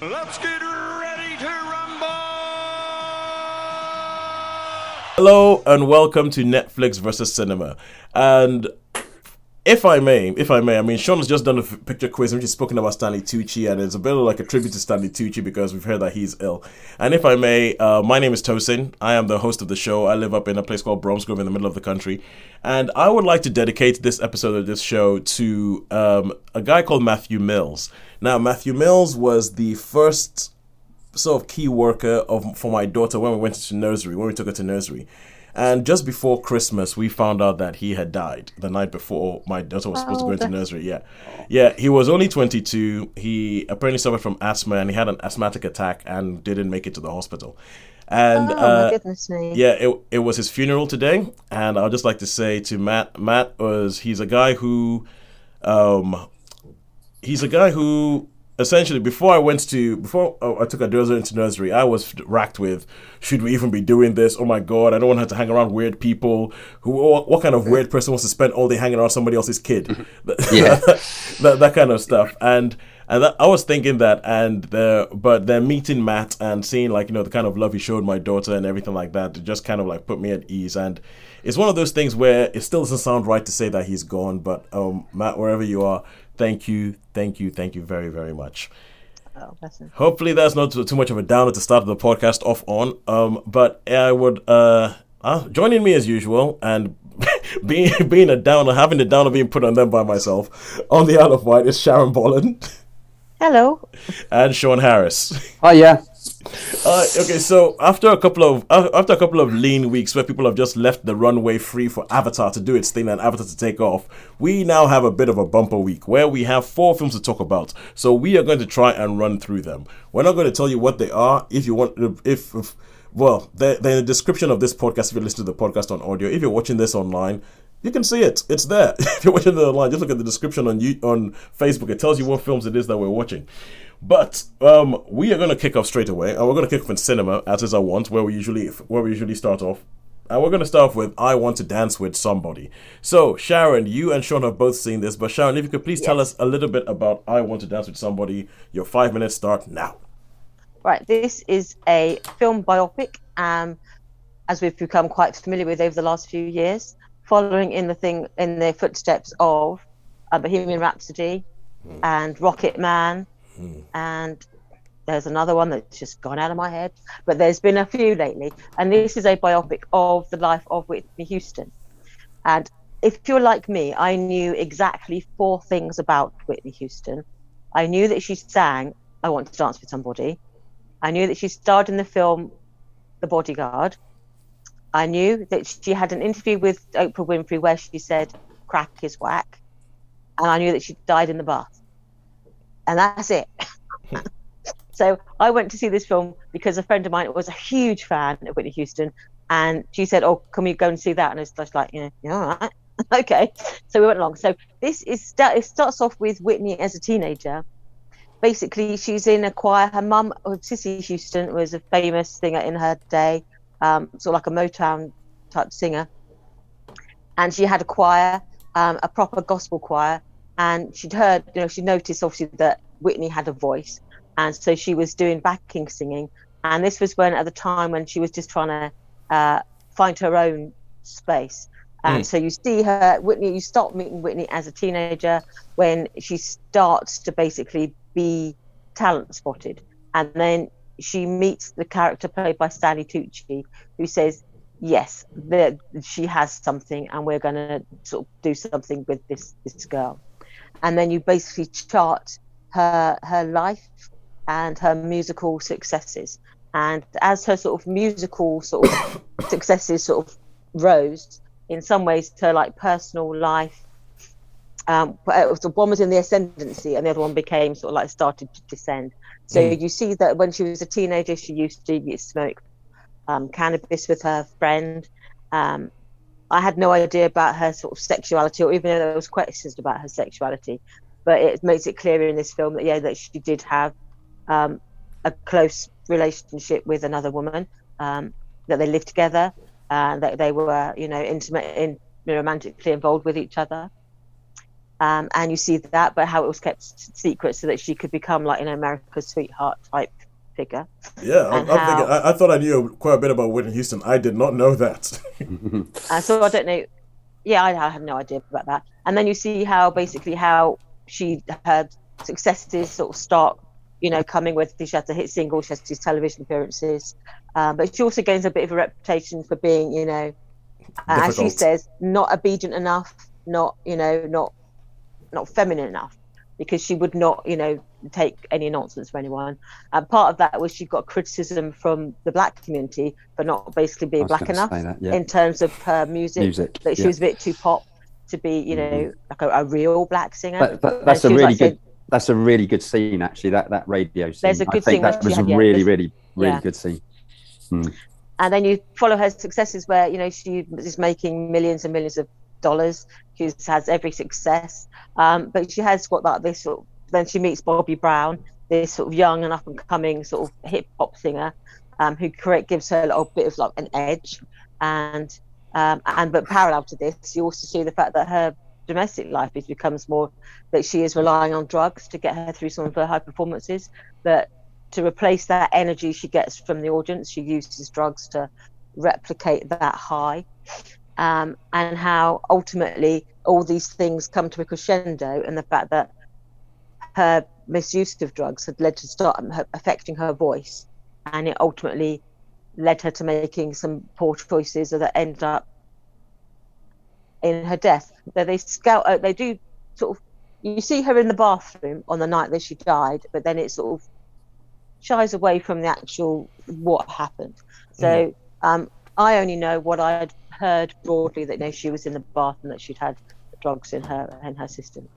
Let's get ready to rumble! Hello and welcome to Netflix versus Cinema. And if I may, if I may, I mean, Sean's just done a picture quiz and she's spoken about Stanley Tucci, and it's a bit of like a tribute to Stanley Tucci because we've heard that he's ill. And if I may, uh, my name is Tosin. I am the host of the show. I live up in a place called Bromsgrove in the middle of the country. And I would like to dedicate this episode of this show to um, a guy called Matthew Mills. Now, Matthew Mills was the first sort of key worker of for my daughter when we went to nursery, when we took her to nursery. And just before Christmas, we found out that he had died the night before my daughter was supposed to go into nursery. Yeah. Yeah, he was only 22. He apparently suffered from asthma and he had an asthmatic attack and didn't make it to the hospital. And Oh uh, my goodness me! yeah, it, it was his funeral today, and I'd just like to say to Matt, Matt was he's a guy who, um, he's a guy who essentially before I went to before oh, I took a daughter into nursery, I was racked with should we even be doing this? Oh my god, I don't want to have to hang around weird people. Who what, what kind of weird person wants to spend all day hanging around somebody else's kid? Yeah. that, that kind of stuff. And and that, I was thinking that, and the but then meeting Matt and seeing like you know the kind of love he showed my daughter and everything like that, it just kind of like put me at ease. And it's one of those things where it still doesn't sound right to say that he's gone, but um, Matt, wherever you are, thank you, thank you, thank you very very much. Oh, bless. Hopefully that's not too, too much of a downer to start the podcast off on. Um, but I would uh, uh joining me as usual and being being a downer, having the downer being put on them by myself. On the Isle of Wight is Sharon Bolland Hello. and Sean Harris. Oh yeah. Uh, okay, so after a couple of after a couple of lean weeks where people have just left the runway free for Avatar to do its thing and Avatar to take off, we now have a bit of a bumper week where we have four films to talk about. So we are going to try and run through them. We're not going to tell you what they are. If you want, if, if well, they're, they're in the description of this podcast. If you listen to the podcast on audio, if you're watching this online. You can see it. It's there. if you're watching it online, just look at the description on you on Facebook. It tells you what films it is that we're watching. But um, we are going to kick off straight away, and we're going to kick off in cinema, as is our want, where we usually where we usually start off. And we're going to start off with "I Want to Dance with Somebody." So, Sharon, you and Sean have both seen this, but Sharon, if you could please tell us a little bit about "I Want to Dance with Somebody." Your five minutes start now. Right, this is a film biopic, um, as we've become quite familiar with over the last few years, following in the thing in the footsteps of uh, Bohemian Rhapsody and Rocket Man, and there's another one that's just gone out of my head, but there's been a few lately, and this is a biopic of the life of Whitney Houston, and if you're like me, I knew exactly four things about Whitney Houston. I knew that she sang "I Want to Dance with Somebody." I knew that she starred in the film The Bodyguard. I knew that she had an interview with Oprah Winfrey where she said crack is whack. And I knew that she died in the bath. And that's it. so I went to see this film because a friend of mine was a huge fan of Whitney Houston. And she said, Oh, can we go and see that? And it's just like, yeah, yeah, all right. okay. So we went along. So this is it starts off with Whitney as a teenager basically she's in a choir. Her mum, oh, Cissy Houston, was a famous singer in her day, um, sort of like a Motown type singer. And she had a choir, um, a proper gospel choir. And she'd heard, you know, she noticed obviously that Whitney had a voice. And so she was doing backing singing. And this was when, at the time, when she was just trying to uh, find her own space. And so you see her, Whitney, you start meeting Whitney as a teenager when she starts to basically be talent spotted. And then she meets the character played by Stanley Tucci, who says, Yes, she has something, and we're going to sort of do something with this this girl. And then you basically chart her her life and her musical successes. And as her sort of musical sort of successes sort of rose, in some ways her like personal life um uh, so one was in the ascendancy and the other one became sort of like started to descend. So you see that when she was a teenager she used to smoke um, cannabis with her friend. Um, i had no idea about her sort of sexuality or even though there was questions about her sexuality but it makes it clear in this film that yeah that she did have um, a close relationship with another woman um, that they lived together and that they were you know intimate in romantically involved with each other um, and you see that, but how it was kept secret so that she could become like an America's sweetheart type figure. Yeah, I'm, I'm how- thinking. I, I thought I knew quite a bit about Whitney Houston. I did not know that. Uh, so I don't know. Yeah, I, I have no idea about that. And then you see how basically how she had successes sort of start, you know, coming with she had to hit singles, she has these television appearances, um, but she also gains a bit of a reputation for being, you know, uh, as she says, not obedient enough, not you know, not not feminine enough, because she would not, you know, take any nonsense from anyone. And part of that was she got criticism from the black community for not basically being black enough that, yeah. in terms of her music. Music, That she yeah. was a bit too pop to be, you mm-hmm. know, like a, a real black singer. But, that's a really like good. That's a really good scene, actually. That that radio scene. There's a I good think scene where that was a had- yeah, really, really, really good scene. Hmm. and then you follow her successes where you know she is making millions and millions of dollars she has every success. Um, but she has got that this sort of, then she meets bobby brown this sort of young and up and coming sort of hip hop singer um, who correct gives her a little bit of like an edge. And um, and but parallel to this you also see the fact that her domestic life is becomes more that she is relying on drugs to get her through some of her high performances. That to replace that energy she gets from the audience, she uses drugs to replicate that high. Um, and how ultimately all these things come to a crescendo, and the fact that her misuse of drugs had led to start affecting her voice, and it ultimately led her to making some poor choices that ended up in her death. That they scout, uh, they do sort of. You see her in the bathroom on the night that she died, but then it sort of shies away from the actual what happened. So um, I only know what I'd heard broadly that you know, she was in the bath and that she'd had drugs in her in her system.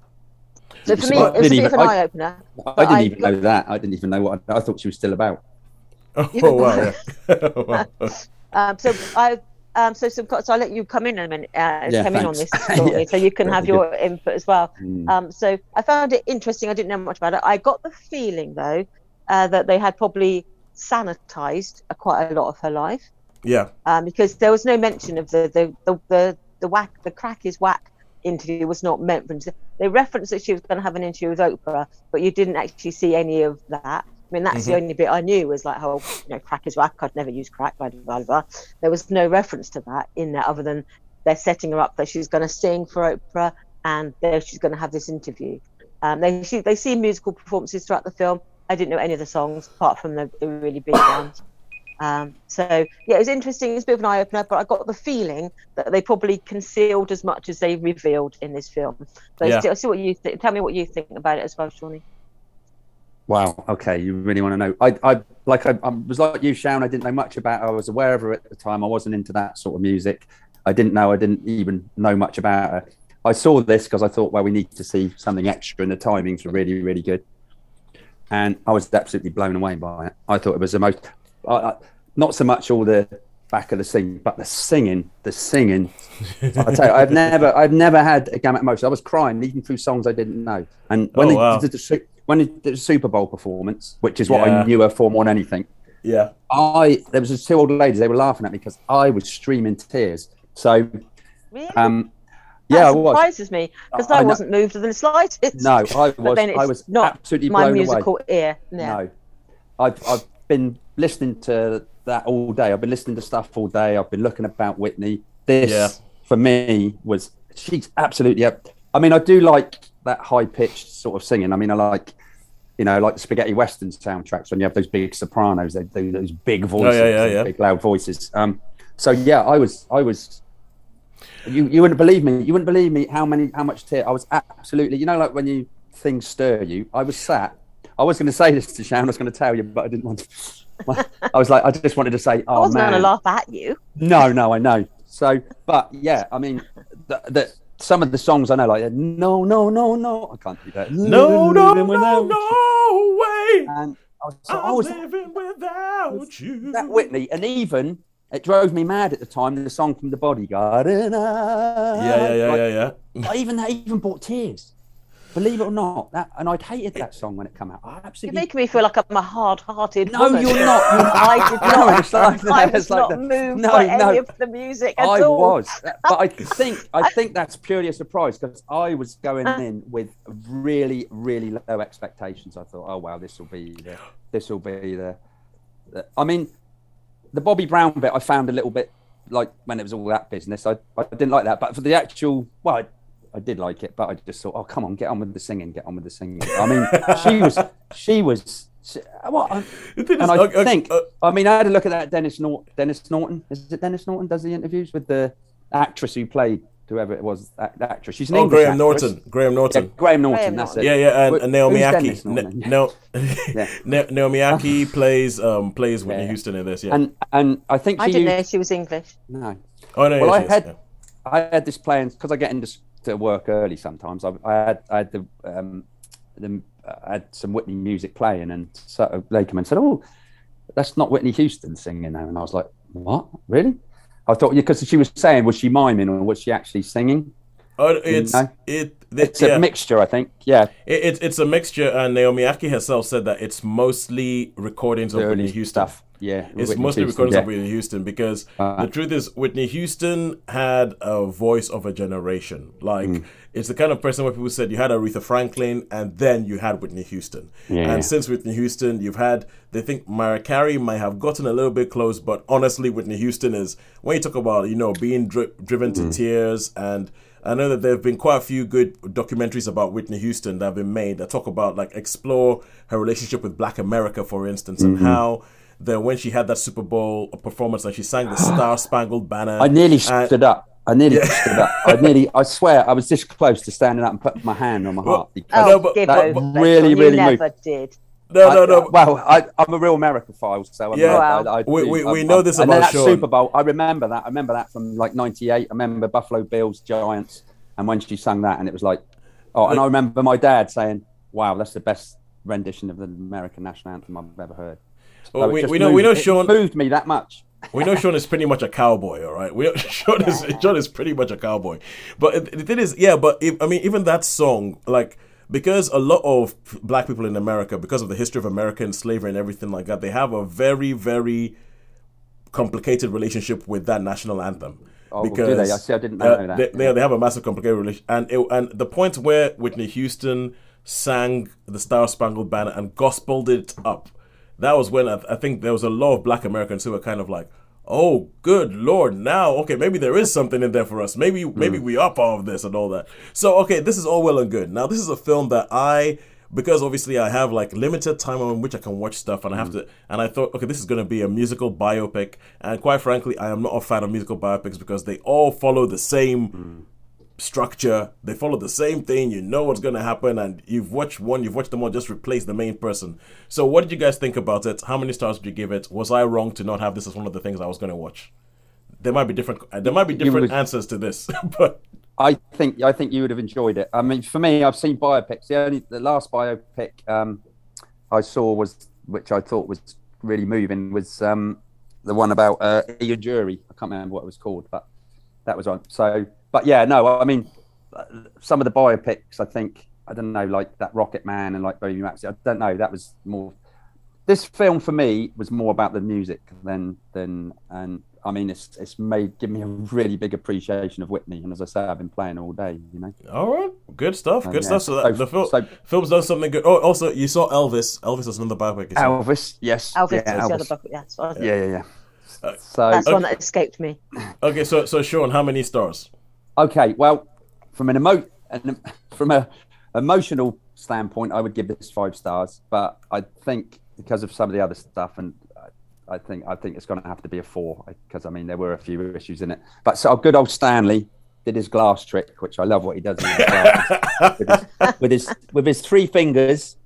So for me, it was a bit even- of an I- eye opener. I didn't I even know that. I didn't even know what. I, I thought she was still about. oh wow! Yeah. Um, so I. Um, so, so, so I'll let you come in in a minute, uh, Yeah, come in on this thanks. Yeah, so you can have your input as well. Mm. Um, so I found it interesting. I didn't know much about it. I got the feeling though uh, that they had probably sanitized uh, quite a lot of her life. Yeah. um, because there was no mention of the the the the, the whack the crack is whack interview was not meant for they referenced that she was going to have an interview with Oprah, but you didn't actually see any of that. I mean, that's the only bit I knew was like, oh, you know, crack is whack. I'd never use crack. Blah, blah, blah, blah. There was no reference to that in there, other than they're setting her up that she's going to sing for Oprah and there she's going to have this interview. Um, they she, they see musical performances throughout the film. I didn't know any of the songs apart from the, the really big ones. Um, so yeah, it was interesting. It's a bit of an eye opener, but I got the feeling that they probably concealed as much as they revealed in this film. So Yeah. still, see what you think. Tell me what you think about it as well, Shawnee. Wow. Okay, you really want to know? I, I like, I, I was like you, Shaun. I didn't know much about. Her. I was aware of her at the time. I wasn't into that sort of music. I didn't know. I didn't even know much about her. I saw this because I thought, well, we need to see something extra, and the timings were really, really good. And I was absolutely blown away by it. I thought it was the most, I I- not so much all the back of the scene, but the singing, the singing. I tell you, I've never, I've never had a gamut emotion. I was crying even through songs I didn't know. And when Oh, they wow. did the, when they did the Super Bowl performance, which is what Yeah. I knew her for more than anything, Yeah. I there was just two old ladies. They were laughing at me because I was streaming tears. So, Really? um, that yeah, I was. surprises me because I I, wasn't moved in the slightest. No, I was. but then it's I was not absolutely my blown away. musical ear. Yeah. No, I've I've been listening to that all day. I've been listening to stuff all day. I've been looking about Whitney. This Yeah. for me was she's absolutely. I mean, I do like that high pitched sort of singing. I mean, I like. You know, like the spaghetti western soundtracks when you have those big sopranos, they do those big voices, yeah, yeah, yeah. big loud voices. Um, so yeah, I was, I was. You you wouldn't believe me. You wouldn't believe me how many how much tear I was absolutely. You know, like when you things stir you. I was sat. I was going to say this to Sharon. I was going to tell you, but I didn't want to. I was like, I just wanted to say, I oh wasn't man, going to laugh at you. no, no, I know. So, but yeah, I mean, the, the some of the songs I know, like no, no, no, no, I can't do that. No, no, Living no, no way. And I was, so, I'm oh, is living without you. that Whitney, and even it drove me mad at the time. The song from The Bodyguard. Yeah, Yeah, yeah, yeah, yeah, yeah. Even that even brought tears. Believe it or not, that and I'd hated that song when it came out. I absolutely. You're making me feel like I'm a hard-hearted No, woman. you're not. You're I did No, not. it's like that. I was like not that. moved No, by no. any of the music at I all. was, but I think I think that's purely a surprise because I was going uh. in with really really low expectations. I thought, oh wow, this will be the, this will be the, the. I mean, the Bobby Brown bit I found a little bit like when it was all that business. I, I didn't like that, but for the actual, well, I, I did like it, but I just thought, oh come on, get on with the singing, get on with the singing. I mean, she was she was. She, what? I- The is, and I okay, okay, think, uh, I mean, I had a look at that Dennis Norton. Dennis Norton is it Dennis Norton does the interviews with the actress who played whoever it was that, that actress. She's an oh, English Graham actress. Norton. Graham Yeah, Norton. Graham Norton. Graham that's Norton. it. Yeah, yeah, and, Wh- and Naomi who's Ackie. Dennis Norton? Ne- no, Yeah. Na- Naomi Ackie plays um plays Whitney Yeah. Houston in this. Yeah. And and I think she I didn't used, know she was English. no. oh no, well, yeah, I is, had- yeah. I had this playing because I get into s- to work early sometimes. I, I had I had the um the I had some Whitney music playing, and so they come and said, "Oh, that's not Whitney Houston singing now," and I was like, "What? Really?" I thought because she was saying, was she miming or was she actually singing? Oh, it's know? it. It's yeah. a mixture, I think. Yeah, It, it, it's a mixture, and Naomi Ackie herself said that it's mostly recordings of the Whitney Houston. stuff. Yeah, It's Whitney mostly Houston, recordings yeah. of Whitney Houston because Uh, the truth is Whitney Houston had a voice of a generation. Like Mm. it's the kind of person where people said you had Aretha Franklin and then you had Whitney Houston. Yeah. And since Whitney Houston, you've had they think Mariah Carey might have gotten a little bit close, but honestly, Whitney Houston is when you talk about you know being dri- driven Mm. to tears and. I know that there have been quite a few good documentaries about Whitney Houston that have been made that talk about like explore her relationship with Black America, for instance, Mm-hmm. and how that when she had that Super Bowl performance, and she sang the Star Spangled Banner. I nearly and- stood up. I nearly stood up. I nearly. I swear, I was this close to standing up and putting my hand on my heart. because Oh, No, but- give that over, really, Rachel, really You moved. never did. no, I- no, no. well, I, I'm a real Americaphile, so I'm Yeah. not- Wow. I, I, We- we- we I'm- know I'm- this and about that Sean. Super Bowl. I remember that. I remember that from like '98. I remember Buffalo Bills Giants, and when she sang that, and it was like, oh, and I remember my dad saying, "Wow, that's the best rendition of the American national anthem I've ever heard." Oh, well, So we, we know we know Sean moved me that much. we know Sean is pretty much a cowboy, all right. We Sean is Sean is pretty much a cowboy. But the thing is, yeah. But if, I mean, even that song, like because a lot of black people in America, because of the history of American slavery and everything like that, they have a very very complicated relationship with that national anthem. Oh, do they? I see, I didn't uh, know that. They, they, they have a massive complicated relation, and it, and the point where Whitney Houston sang the Star Spangled Banner and gospeled it up, that was when I, I think there was a lot of Black Americans who were kind of like, "Oh, good lord! Now, okay, maybe there is something in there for us. Maybe hmm. maybe we are part of this and all that." So, okay, this is all well and good. Now, this is a film that I because obviously I have like limited time on which I can watch stuff, and I have hmm. to. And I thought, okay, this is going to be a musical biopic, and quite frankly, I am not a fan of musical biopics because they all follow the same hmm. Structure. They follow the same thing. You know what's going to happen, and you've watched one, you've watched them all. Just replace the main person. So, what did you guys think about it? How many stars did you give it? Was I wrong to not have this as one of the things I was going to watch? There might be different. There might be different was- answers to this, but I think I think you would have enjoyed it. I mean, for me, I've seen biopics. The only the last biopic um, I saw was, which I thought was really moving, was um, the one about uh, Ian Dury. I can't remember what it was called, but that was on. So, but yeah, no, I mean, uh, some of the biopics, I think, I don't know, like that Rocket Man and like Bohemian Rhapsody. I don't know. That was more. This film for me was more about the music than than and I mean it's it's made give me a really big appreciation of Whitney and as I say I've been playing all day you know all right, good stuff. Good yeah. stuff. So, that, So- the fil- so- film's done something good. Oh, also you saw Elvis. Elvis was another biopic. you saw. Elvis yes Elvis yeah, was the other Elvis. book. Yeah, yeah yeah yeah Uh, so that's one that escaped me. Okay, so so Sean, how many stars? Okay well from an emo an, from a emotional standpoint I would give this five stars but I think because of some of the other stuff and I- think I think it's going to have to be a four because I mean there were a few issues in it. But so good old Stanley did his glass trick which I love what he does with, his, with his with his three fingers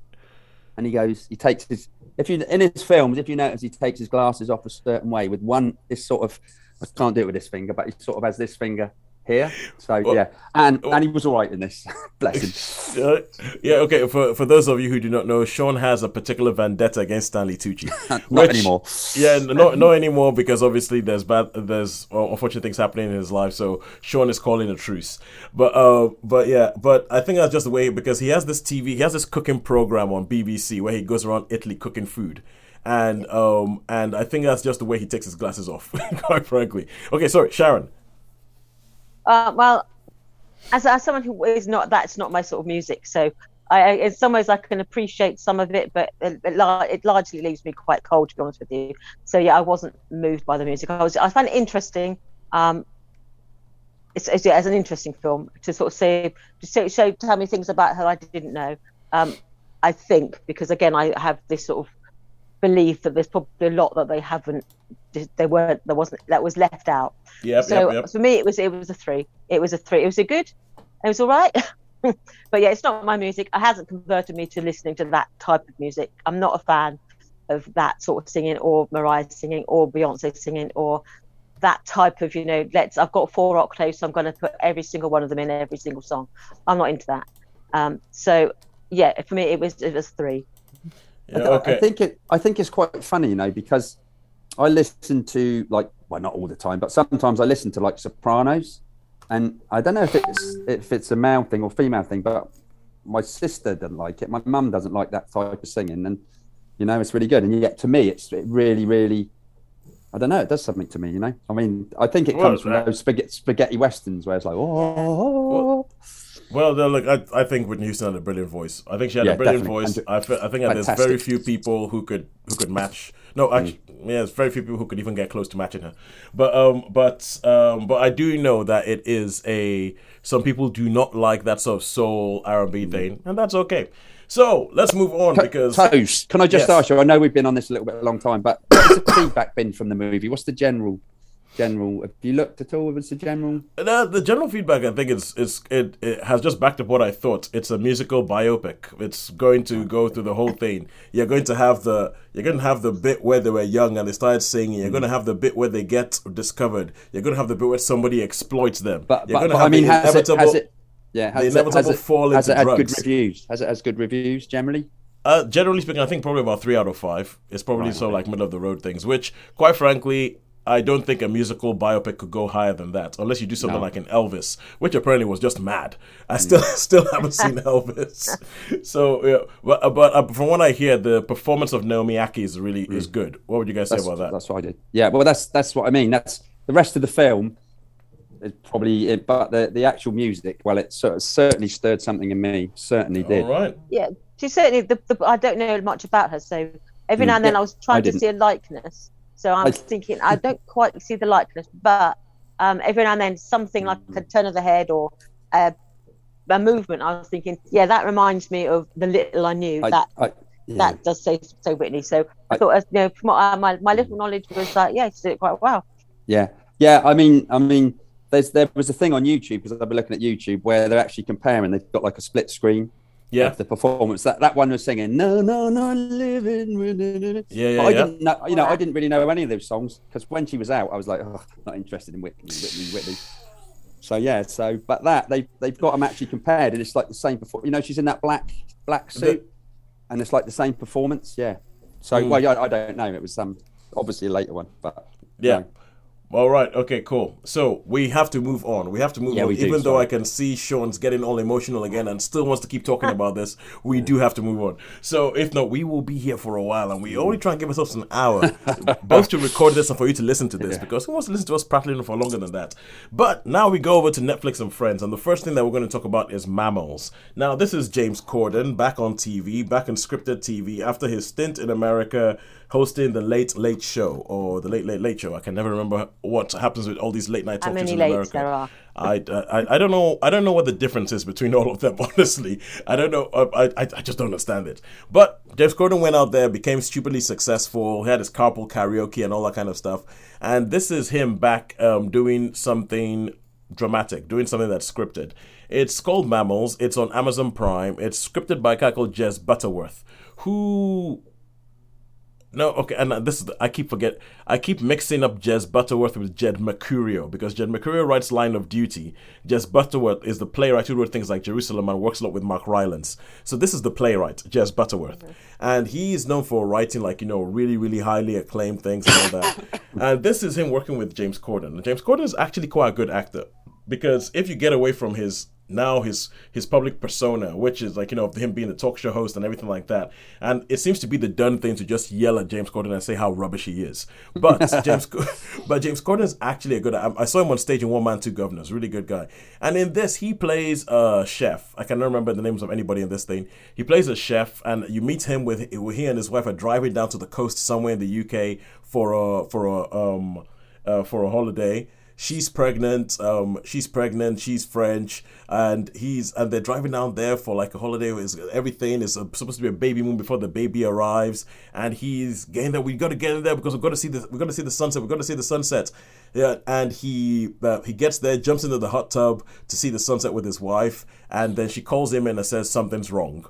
and he goes he takes his if you in his films if you notice he takes his glasses off a certain way with one this sort of I can't do it with this finger but he sort of has this finger here. So yeah, and and he was all right in this. Bless him. Uh, yeah, okay. For for those of you who do not know, Sean has a particular vendetta against Stanley Tucci. Not which- anymore. Yeah, not not anymore because obviously there's bad, there's well, unfortunate things happening in his life. So Sean is calling a truce. But uh, but yeah, but I think that's just the way because he has this TV, he has this cooking program on BBC where he goes around Italy cooking food. And um and I think that's just the way he takes his glasses off, quite frankly. Okay, sorry, Sharon. Uh, well, as, as someone who is not, that's not my sort of music. So I, in some ways, I can appreciate some of it, but it, it, largely leaves me quite cold, to be honest with you. So yeah, I wasn't moved by the music. I was, I find it interesting. Um, it's, it's, it's an interesting film to sort of say, to show, show, tell me things about her I didn't know. Um, I think because again, I have this sort of belief that there's probably a lot that they haven't, they weren't, there wasn't, that was left out. Yeah so yep, yep. for me it was it was a three. It was a three. It was a good it was all right. But yeah it's not my music. It hasn't converted me to listening to that type of music. I'm not a fan of that sort of singing or mariah singing or beyonce singing or that type of you know let's i've got four octaves so i'm going to put every single one of them in every single song. I'm not into that. Um so yeah for me it was it was three Yeah, I, okay. I think it. I think it's quite funny, you know, because I listen to like, well, not all the time, but sometimes I listen to like Sopranos, and I don't know if it's if it's a male thing or female thing, but my sister doesn't like it. My mum doesn't like that type of singing, and you know, it's really good. And yet, to me, it's it really, really. I don't know. It does something to me, you know. I mean, I think it Well, comes from that- those spaghetti, spaghetti westerns where it's like, oh, Well, no, look, I, I think Whitney Houston had a brilliant voice. I think she had Yeah, a brilliant definitely. voice. And- I, fe- I think that there's very few people who could who could match. No, actually, yeah, there's very few people who could even get close to matching her. But um, but um, but I do know that it is a. Some people do not like that sort of soul R&B thing, and that's okay. So let's move on because Toast. Can I just Yes. ask you? I know we've been on this a little bit a long time, but what's the feedback been from the movie? What's the general, general? Have you looked at all? What's the general? The, the general feedback, I think, is is it, it has just backed up what I thought. It's a musical biopic. It's going to go through the whole thing. You're going to have the you're going to have the bit where they were young and they started singing. You're going to have the bit where they get discovered. You're going to have the bit where somebody exploits them. But, you're but, going to but have I mean, has it, inevitable. has it? Yeah, has, the it, has inevitable it, fall has into it had good reviews? Has it has good reviews generally? Uh, generally speaking, I think probably about three out of five. It's probably sort of like middle of the road things, which, quite frankly, I don't think a musical biopic could go higher than that, unless you do something like an Elvis, which apparently was just mad. I still still haven't seen Elvis. So, yeah, but, uh, but uh, from what I hear, the performance of Naomi Ackie is really is good. What would you guys say about that? that's what I did. Yeah, well, that's that's what I mean. That's the rest of the film. Is probably it, but the the actual music. Well, it sort of certainly stirred something in me. Certainly did. All right. yeah she certainly the, the i don't know much about her so every Mm. now and then Yeah, i was trying I to see a likeness so i'm I- thinking i don't quite see the likeness but um every now and then something like a turn of the head or a, a movement i was thinking yeah that reminds me of the little i knew I, that I, yeah. that does say so, whitney so i, thought as you know from what, my, my little knowledge was like yeah she did it quite well Yeah, yeah. I mean, I mean, there's there was a thing on YouTube because I've been looking at YouTube where they're actually comparing. They've got like a split screen Yeah. the performance. That that one was singing "No, no, no, living." Yeah, yeah, I yeah. didn't know. You know, I didn't really know any of those songs because when she was out, I was like, oh, not interested in Whitney, Whitney, Whitney. So yeah, so but that they they've got them actually compared, and it's like the same before. You know, she's in that black black suit, and it's like the same performance. Yeah. So Hmm. well, yeah, I don't know. It was um obviously a later one, but Yeah. no. All right. Okay. Cool. So we have to move on. We have to move Yeah, on. do, Even though sorry. I can see Sean's getting all emotional again and still wants to keep talking about this, we do have to move on. So if not, we will be here for a while, and we only try and give ourselves an hour, both to record this and for you to listen to this, because who wants to listen to us prattling for longer than that? But now we go over to Netflix and Friends, and the first thing that we're going to talk about is Mammals. Now this is James Corden back on TV, back in scripted TV after his stint in America hosting the Late Late Show or the Late Late Late Show. I can never remember what happens with all these late night talk shows in America. there are. I, I I don't know I don't know what the difference is between all of them. Honestly, I don't know. I I, I just don't understand it. But Jeff Corden went out there, became stupidly successful. He had his carpool karaoke and all that kind of stuff. And this is him back um, doing something dramatic, doing something that's scripted. It's called Mammals. It's on Amazon Prime. It's scripted by a guy called Jez Butterworth, who no, okay, and this is the, I keep forget I keep mixing up Jez Butterworth with Jed Mercurio because Jed Mercurio writes Line of Duty. Jez Butterworth is the playwright who wrote things like Jerusalem and works a lot with Mark Rylance. So this is the playwright Jez Butterworth, mm-hmm. and he is known for writing like you know really really highly acclaimed things and all that. and this is him working with James Corden. And James Corden is actually quite a good actor because if you get away from his now his his public persona, which is like you know him being a talk show host and everything like that. And it seems to be the done thing to just yell at James Corden and say how rubbish he is. But James, but James Corden is actually a good. I, I, saw him on stage in One Man Two Governors, really good guy. And in this, he plays a chef. I cannot remember the names of anybody in this thing. He plays a chef, and you meet him with he and his wife are driving down to the coast somewhere in the UK for a for a um uh, for a holiday she's pregnant. Um, she's pregnant. She's French, and he's and they're driving down there for like a holiday. Is everything is supposed to be a baby moon before the baby arrives, and he's getting there. We got to get in there because we're got to see the we're going to see the sunset. We're going to see the sunset. Yeah, and he uh, he gets there, jumps into the hot tub to see the sunset with his wife, and then she calls him in and says something's wrong.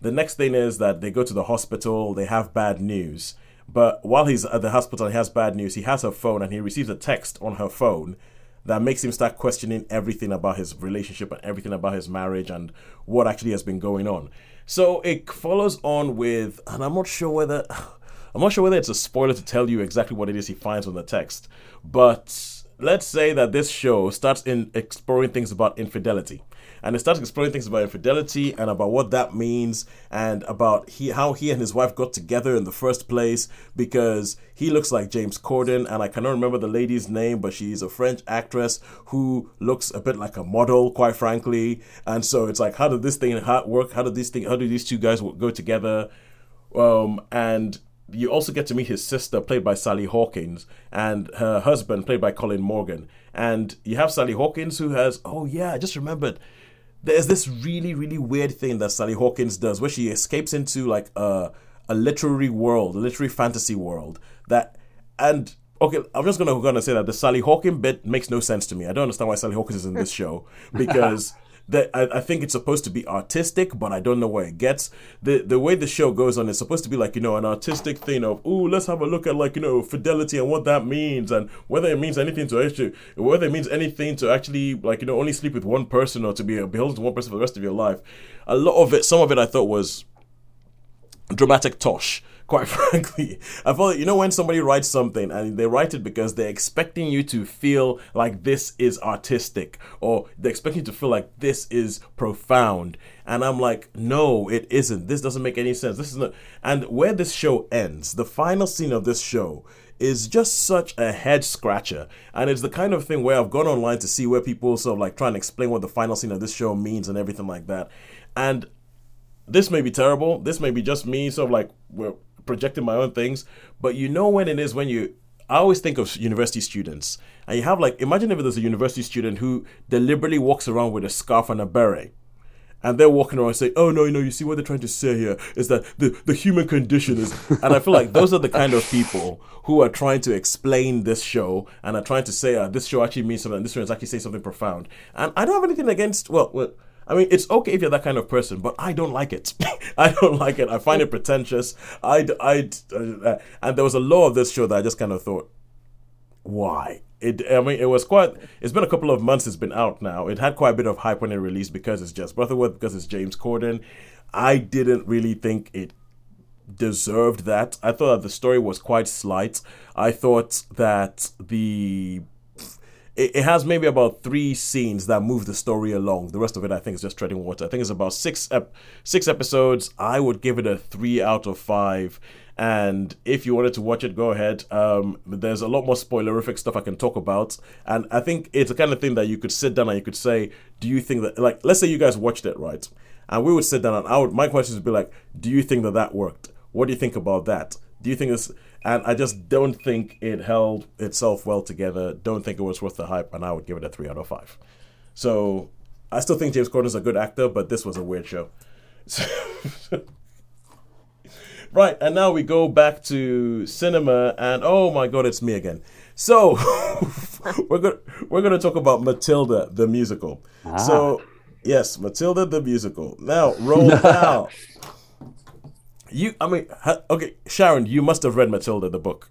The next thing is that they go to the hospital. They have bad news but while he's at the hospital, he has bad news. He has her phone and he receives a text on her phone that makes him start questioning everything about his relationship and everything about his marriage and what actually has been going on. So it follows on with, and I'm not sure whether, I'm not sure whether it's a spoiler to tell you exactly what it is he finds on the text, but let's say that this show starts in exploring things about infidelity and it starts exploring things about infidelity and about what that means and about he, how he and his wife got together in the first place because he looks like James Corden and I cannot remember the lady's name but she's a French actress who looks a bit like a model quite frankly. And so it's like how did this thing work? How did these thing how did these two guys go together? Um, and you also get to meet his sister, played by Sally Hawkins, and her husband, played by Colin Morgan. And you have Sally Hawkins, who has, oh yeah, I just remembered there's this really really weird thing that Sally Hawkins does where she escapes into like a a literary world, a literary fantasy world that and okay, I'm just gonna gonna say that the Sally Hawkins bit makes no sense to me. I don't understand why Sally Hawkins is in this show because that I, I, think it's supposed to be artistic, but I don't know where it gets. The the way the show goes on is supposed to be like, you know, an artistic thing of, oh, let's have a look at like, you know, fidelity and what that means and whether it means anything to actually whether it means anything to actually like, you know, only sleep with one person or to be beholden to one person for the rest of your life. A lot of it, some of it I thought was dramatic tosh quite frankly. I feel like, you know, when somebody writes something and they write it because they're expecting you to feel like this is artistic or they're expecting you to feel like this is profound. And I'm like, no, it isn't. This doesn't make any sense. This is not. And where this show ends, the final scene of this show is just such a head scratcher. And it's the kind of thing where I've gone online to see where people sort of like try and explain what the final scene of this show means and everything like that. And this may be terrible. This may be just me sort of like projecting my own things. But you know when it is when you I always think of university students, and you have like imagine if there's a university student who deliberately walks around with a scarf and a beret, and they're walking around saying, "Oh no, you know, you see what they're trying to say here is that the the human condition is," and I feel like those are the kind of people who are trying to explain this show and are trying to say, uh, "This show actually means something. This show is actually saying something profound." And I don't have anything against well, well I mean, it's okay if you're that kind of person, but I don't like it. I don't like it. I find it pretentious. I, I, uh, and there was a law of this show that I just kind of thought, why? It, I mean, it was quite. It's been a couple of months. It's been out now. It had quite a bit of hype when it released because it's Jez Butterworth, because it's James Corden. I didn't really think it deserved that. I thought that the story was quite slight. I thought that the it, it has maybe about three scenes that move the story along. The rest of it, I think, is just treading water. I think it's about six ep- six episodes. I would give it a three out of five. And if you wanted to watch it, go ahead. Um, there's a lot more spoilerific stuff I can talk about, and I think it's the kind of thing that you could sit down and you could say, "Do you think that?" Like, let's say you guys watched it, right? And we would sit down, and I would. My questions would be like, "Do you think that that worked? What do you think about that? Do you think this?" And I just don't think it held itself well together. Don't think it was worth the hype, and I would give it a three out of five. So I still think James Corden is a good actor, but this was a weird show. right, and now we go back to cinema, and oh my god, it's me again. So we're gonna we're gonna talk about Matilda the musical. Ah. So yes, Matilda the musical. Now roll now. You, I mean, ha- okay, Sharon, you must have read Matilda, the book.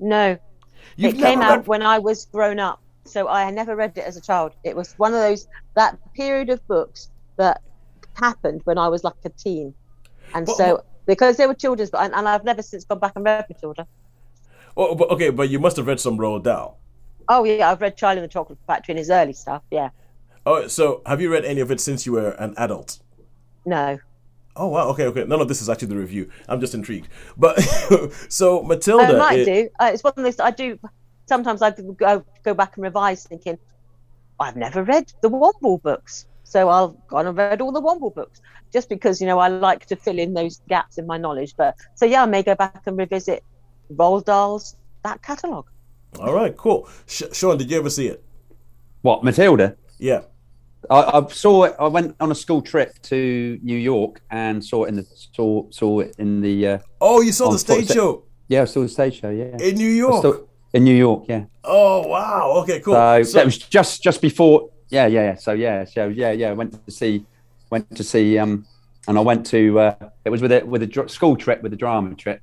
No, You've it came out read- when I was grown up, so I never read it as a child. It was one of those that period of books that happened when I was like a teen, and But- so because they were children's, but and, and I've never since gone back and read Matilda. Oh, but, okay, but you must have read some Roald Dahl. Oh yeah, I've read Charlie and the Chocolate Factory and his early stuff. Yeah, Oh, so have you read any of it since you were an adult? no, Oh wow, okay, okay. None of this is actually the review. I'm just intrigued. But so Matilda, I might i- do. Uh, it's one of those I do. Sometimes I go go back and revise, thinking I've never read the Womble books, so I'll gone and read all the Womble books just because you know I like to fill in those gaps in my knowledge. But so yeah, I may go back and revisit Roald Dahl's that catalogue. All right, cool. Sh- Sean, did you ever see it? What Matilda? Yeah. I, I saw it. I went on a school trip to New York and saw it in the saw saw it in the uh, Oh, you saw the stage show yeah I saw the stage show yeah in New York. saw in New York yeah. Oh wow. Okay, cool. So, So- that was just just before yeah yeah yeah. So yeah so yeah yeah. I went to see went to see um and I went to uh, it was with a with a dr- school trip with a drama trip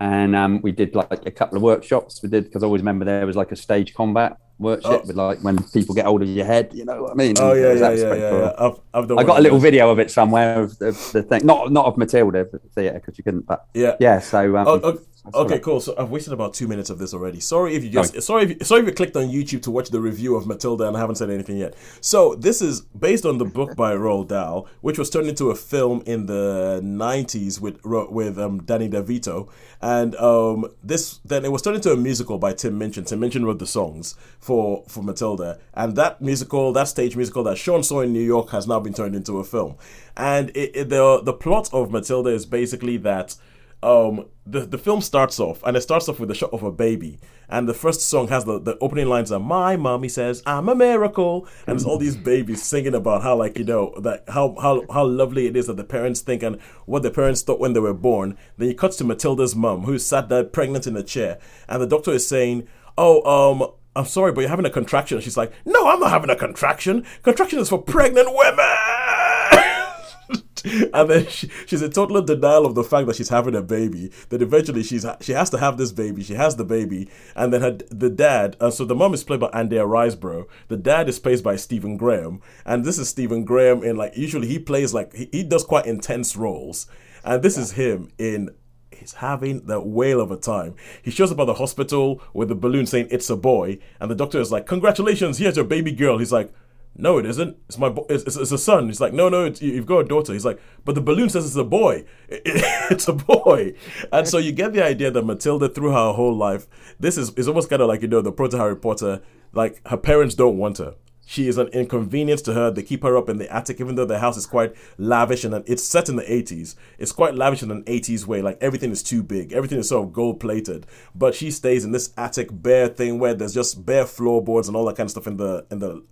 and um we did like a couple of workshops we did because I always remember there was like a stage combat workshop Oh. with like when people get hold of your head you know what I mean oh yeah, yeah, yeah, yeah. yeah. I've, I've done I got a little video of it somewhere of the, the thing, not not of Matilda, but the theatre because you couldn't. But Yeah. yeah. So um, Oh, okay, saw okay, cool. So I've wasted about two minutes of this already. Sorry if you just sorry if you, sorry if you clicked on YouTube to watch the review of Matilda and I haven't said anything yet. So this is based on the book by Roald Dahl, which was turned into a film in the '90s with with um, Danny DeVito, and um, this then it was turned into a musical by Tim Minchin. Tim Minchin wrote the songs for for Matilda, and that musical, that stage musical that Sean saw in New York, has now been turned into a film. And it, it, the the plot of Matilda is basically that um the, the film starts off and it starts off with a shot of a baby. And the first song has the, the opening lines are my mommy says i'm a miracle. And it's all these babies singing about how like you know that how how, how lovely it is that the parents think and what the parents thought when they were born. Then you cut to matilda's mum who's sat there pregnant in a chair. And the doctor is saying oh um i'm sorry but you're having a contraction. She's like no i'm not having a contraction. Contraction is for pregnant women and then she, she's in total denial of the fact that she's having a baby. That eventually she's she has to have this baby. She has the baby, and then her the dad. Uh, so the mom is played by Andrea Riseborough. The dad is played by Stephen Graham, and this is Stephen Graham in like usually he plays like he, he does quite intense roles, and this is him in. He's having the whale of a time. He shows up at the hospital with the balloon saying it's a boy, and the doctor is like, "Congratulations, here's your baby girl." He's like, no, it isn't. It's my. Bo- it's, it's, it's a son. He's like, no, no, you've got a daughter. He's like, but the balloon says it's a boy. It- it- it's a boy. And so you get the idea that Matilda, through her whole life, this is is almost kind of like you know the proto Harry Potter. Like her parents don't want her. She is an inconvenience to her. They keep her up in the attic, even though the house is quite lavish and it's set in the 80s. It's quite lavish in an 80s way. Like everything is too big, everything is sort of gold plated. But she stays in this attic bare thing where there's just bare floorboards and all that kind of stuff in the in the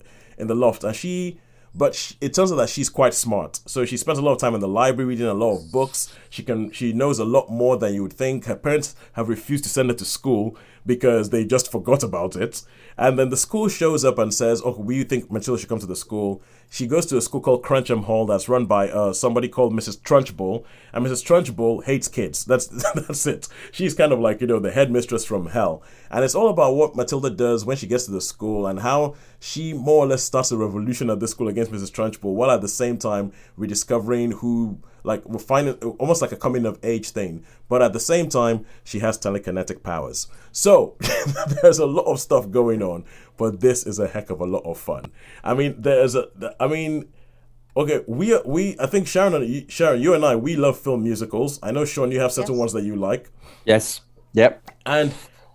in the loft, and she. But sh it turns out that she's quite smart, so she spends a lot of time in the library reading a lot of books. She can, she knows a lot more than you would think. Her parents have refused to send her to school because they just forgot about it. And then the school shows up and says, "Oh, we think Matilda should come to the school." She goes to a school called Crunchem Hall that's run by uh, somebody called Mrs. Trunchbull, and Mrs. Trunchbull hates kids. That's that's it. She's kind of like you know the headmistress from hell, and it's all about what Matilda does when she gets to the school and how she more or less starts a revolution at the school against Mrs. Trunchbull, while at the same time rediscovering who like we're finding almost like a coming of age thing but at the same time she has telekinetic powers. So there's a lot of stuff going on but this is a heck of a lot of fun. I mean there's a i mean okay we we i think sharon and you- sharon you and i we love film musicals. I know sean you have certain Yes. ones that you like. Yes, yep, and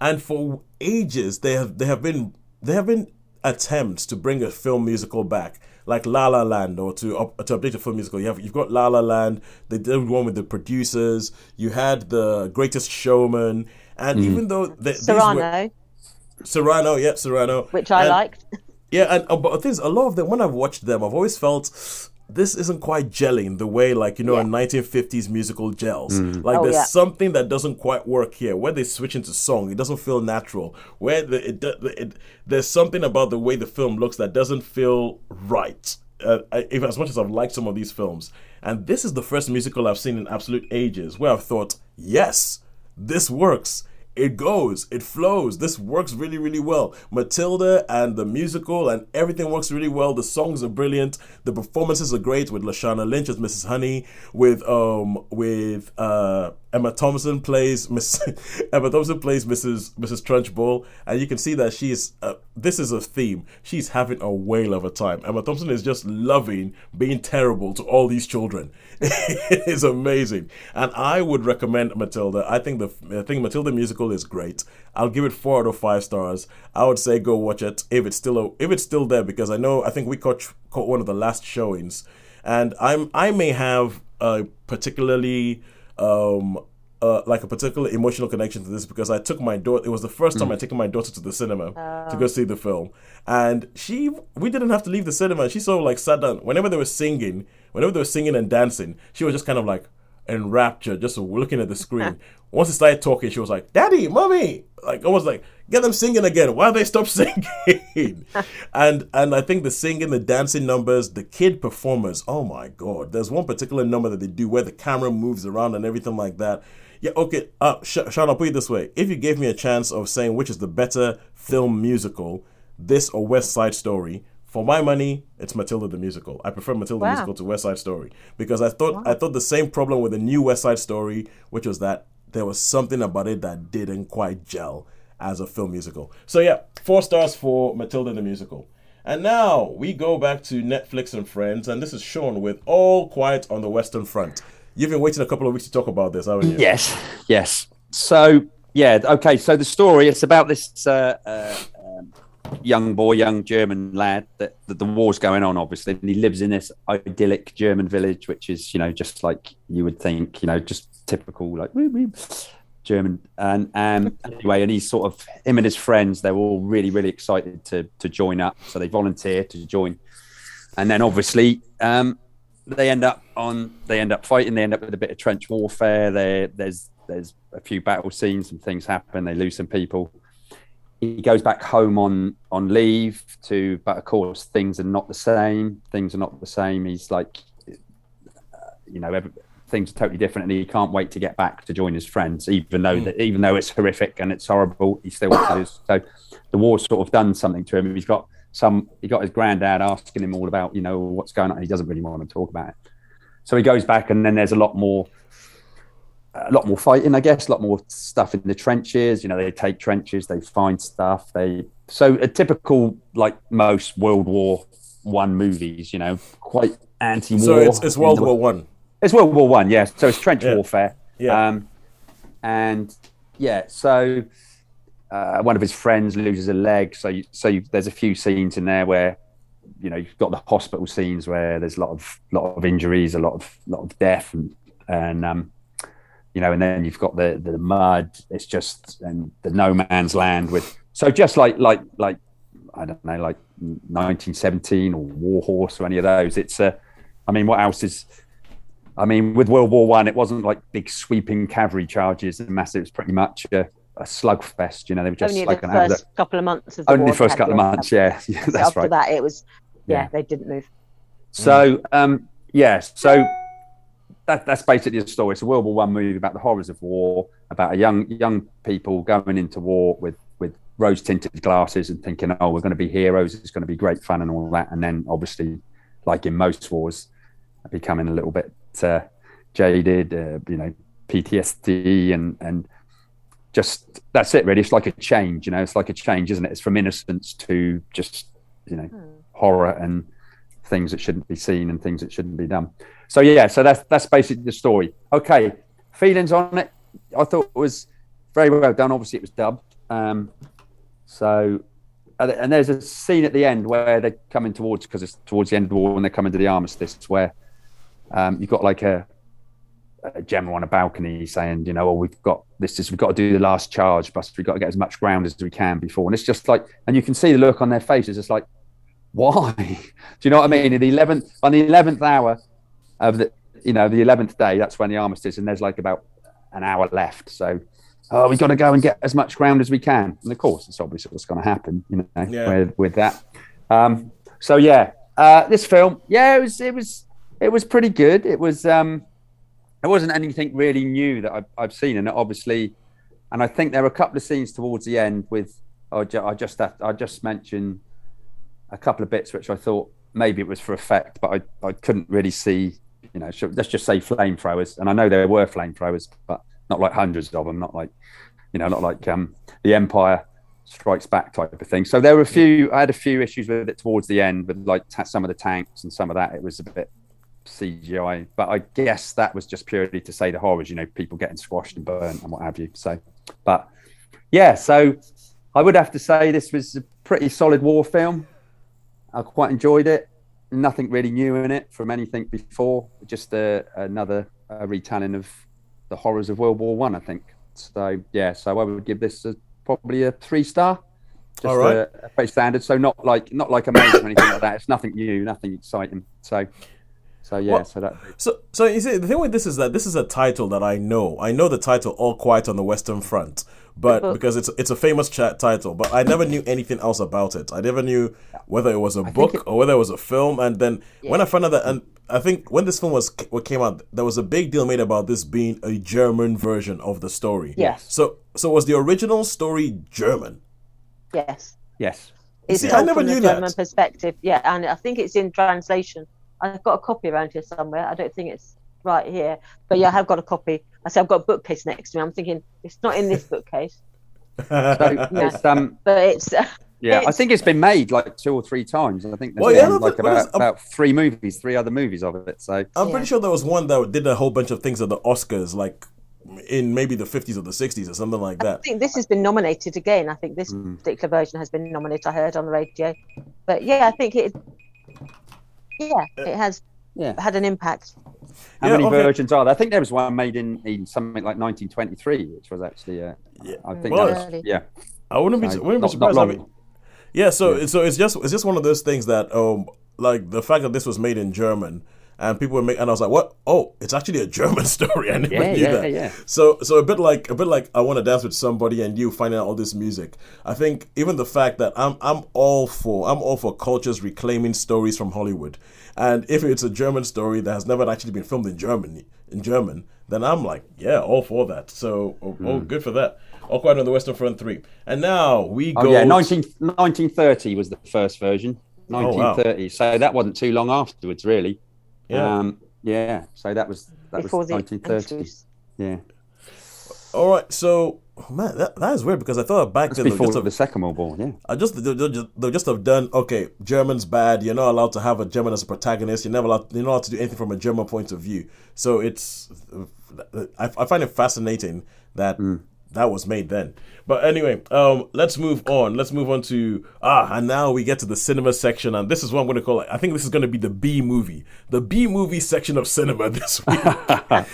and for ages they have they have been there have been attempts to bring a film musical back like La La Land or to up, to update a film musical. You have you've got La La Land. They did one with the producers. You had the Greatest Showman, and even though the, these were- Cyrano, Cyrano, yeah, Cyrano, which I And- liked. yeah, and uh, but the thing is, a lot of them when I've watched them, I've always felt this isn't quite gelling the way like you know a 1950s musical gels. Like Oh, there's yeah. something that doesn't quite work here. Where they switch into song, it doesn't feel natural. Where the, it, do- it there's something about the way the film looks that doesn't feel right. uh, if as much as I've liked some of these films, and this is the first musical I've seen in absolute ages where I've thought, yes, this works it goes, it flows. This works really, really well. Matilda and the musical and everything works really well. The songs are brilliant. The performances are great with Lashana Lynch as Mrs. Honey, with um with uh Emma Thompson plays Miss Emma Thompson plays Mrs. Mrs. Trunchbull, and you can see that she's uh, this is a theme. She's having a whale of a time. Emma Thompson is just loving being terrible to all these children. it is amazing, and I would recommend Matilda. I think the I think Matilda musical is great. I'll give it four out of five stars. I would say go watch it if it's still a, if it's still there because I know I think we caught caught one of the last showings, and I'm I may have a particularly um, uh, like a particular emotional connection to this because I took my daughter. It was the first time mm. I taken my daughter to the cinema to go oh. see the film, and she we didn't have to leave the cinema. She sort of like sat down whenever they were singing, whenever they were singing and dancing. She was just kind of like enraptured, just looking at the screen. Once they started talking, she was like, "Daddy, mommy," like almost like get them singing again. Why they stop singing? and and I think the singing, the dancing numbers, the kid performers. Oh my god! There's one particular number that they do where the camera moves around and everything like that. Yeah, okay. Uh, Sh- Sean, I'll put it this way: if you gave me a chance of saying which is the better film musical, this or West Side Story, for my money, it's Matilda the musical. I prefer Matilda wow. the musical to West Side Story because I thought wow. I thought the same problem with the new West Side Story, which was that there was something about it that didn't quite gel as a film musical. So yeah, four stars for Matilda the musical. And now we go back to Netflix and Friends, and this is Sean with All Quiet on the Western Front. You've been waiting a couple of weeks to talk about this, haven't you? Yes, yes. So yeah, okay. So the story it's about this uh, uh, young boy, young German lad that, that, the war's going on, obviously, and he lives in this idyllic German village, which is you know just like you would think, you know, just typical like German. And um, anyway, and he's sort of him and his friends. They're all really, really excited to to join up. So they volunteer to join, and then obviously um, they end up on they end up fighting. They end up with a bit of trench warfare. There, there's there's a few battle scenes. Some things happen. They lose some people. He goes back home on on leave to, but of course things are not the same. Things are not the same. He's like, uh, you know, every, things are totally different, and he can't wait to get back to join his friends, even though mm. that, even though it's horrific and it's horrible, he still wants to. So the war's sort of done something to him. He's got some. He got his granddad asking him all about you know what's going on. He doesn't really want to talk about it. So he goes back, and then there's a lot more. A lot more fighting, I guess. A lot more stuff in the trenches. You know, they take trenches, they find stuff. They so a typical like most World War One movies. You know, quite anti-war. So it's, it's World War One. It's World War One, yeah. So it's trench yeah. warfare. Yeah. Um, and yeah, so uh, one of his friends loses a leg. So you, so you, there's a few scenes in there where you know you've got the hospital scenes where there's a lot of lot of injuries, a lot of lot of death, and and um, you know, and then you've got the the mud. It's just and the no man's land with so just like like like I don't know like 1917 or War Horse or any of those. It's a, uh, I mean, what else is I mean, with World War One, it wasn't like big sweeping cavalry charges and massive. It was pretty much a, a slugfest. You know, they were just only like the first the, couple of months. Of the only the first couple of months, yeah, yeah that's after right. that, it was yeah, yeah, they didn't move. So um, yeah, so that, that's basically the story. It's a World War One movie about the horrors of war, about a young young people going into war with with rose tinted glasses and thinking, oh, we're going to be heroes. It's going to be great fun and all that. And then obviously, like in most wars, becoming a little bit uh, jaded, uh, you know, PTSD, and and just that's it. Really, it's like a change. You know, it's like a change, isn't it? It's from innocence to just you know hmm. horror and things that shouldn't be seen and things that shouldn't be done. So yeah, so that's that's basically the story. Okay, feelings on it. I thought it was very well done. Obviously, it was dubbed. Um, so and there's a scene at the end where they're coming towards because it's towards the end of the war when they're coming to the armistice where um, you've got like a, a, general on a balcony saying, you know, well, we've got this is we've got to do the last charge, but we've got to get as much ground as we can before. And it's just like, and you can see the look on their faces. It's like, why? do you know what I mean? In the eleventh, on the eleventh hour of the, you know, the eleventh day, that's when the armistice, and there's like about an hour left. So, oh, we've got to go and get as much ground as we can. And of course, it's obviously what's going to happen, you know, yeah. with, with that. Um, so yeah, Uh, this film, yeah, it was it was it was pretty good. It was um, it wasn't anything really new that I've, I've seen, and obviously, and I think there were a couple of scenes towards the end with I just I just mentioned a couple of bits which I thought maybe it was for effect, but I, I couldn't really see. You know, let's just say flamethrowers, and I know there were flamethrowers, but not like hundreds of them, not like you know, not like um, the Empire Strikes Back type of thing. So there were a few. I had a few issues with it towards the end, with like ta- some of the tanks and some of that. It was a bit CGI, but I guess that was just purely to say the horrors. You know, people getting squashed and burnt and what have you. So, but yeah, so I would have to say this was a pretty solid war film. I quite enjoyed it. Nothing really new in it from anything before. Just a, another uh retelling of the horrors of World War One. I, think so. Yeah, so I would give this a, probably a three star. Just All right. a, a pretty standard. So not like not like amazing or anything like that. It's nothing new, nothing exciting. So so yeah. Well, so that So, so you see, the thing with this is that this is a title that I know. I know the title "All Quiet on the Western Front," but book. because it's it's a famous chat title, but I never knew anything else about it. I never knew whether it was a book it- or whether it was a film. And then when I found out that, and I think when this film was what came out, there was a big deal made about this being a German version of the story. Yes. So, so was the original story German? Yes. yes. It's See, I told never from the knew German that. perspective. Yeah, and I think it's in translation. I've got a copy around here somewhere. I don't think it's right here, but yeah, I have got a copy. I say I've got a bookcase next to me. I'm thinking it's not in this bookcase, So it's um but it's yeah. I think it's been made like two or three times. I think there's Well, yeah, been, no, like but- but about, about three movies, three other movies of it. So I'm Yeah. pretty sure there was one that did a whole bunch of things at the Oscars, like in maybe the 50s or the 60s or something like that. I think this has been nominated again. I think this Mm. particular version has been nominated. I heard on the radio, but yeah, I think it. Yeah, it has yeah. had an impact. How Yeah, many okay. versions are there? I think there was one made in, in something like 1923, which was actually, uh, Yeah. I think Well, that was, yeah. I wouldn't be, So, wouldn't be not- not surprised. I mean, yeah, so so it's just it's just one of those things that um like the fact that this was made in German and people were making and I was like, what? Oh, it's actually a German story. I never Yeah, knew yeah, that. yeah. So so a bit like a bit like I want to dance with somebody and you finding out all this music. I think even the fact that I'm I'm all for I'm all for cultures reclaiming stories from Hollywood. And if it's a German story that has never actually been filmed in Germany in German, then I'm like, yeah, all for that. So oh, oh Hmm. good for that. All Quiet on the Western Front three. And now we Oh, go yeah. 19, 1930 was the first version. Oh, wow. 1930. So that wasn't too long afterwards, really. Yeah. Um, yeah. So that was, that before was the 1930. Yeah. All right, so man, that, that is weird because I thought back That's then they before just have, the Second World War, yeah. I just they just they'll just have done okay. German's bad. You're not allowed to have a German as a protagonist. You're never allowed. You're not allowed to do anything from a German point of view. So it's I, I find it fascinating that that was made then. But anyway, um, let's move on. Let's move on to ah, and now we get to the cinema section, and this is what I'm going to call it. I think this is going to be the B movie, the B movie section of cinema this week.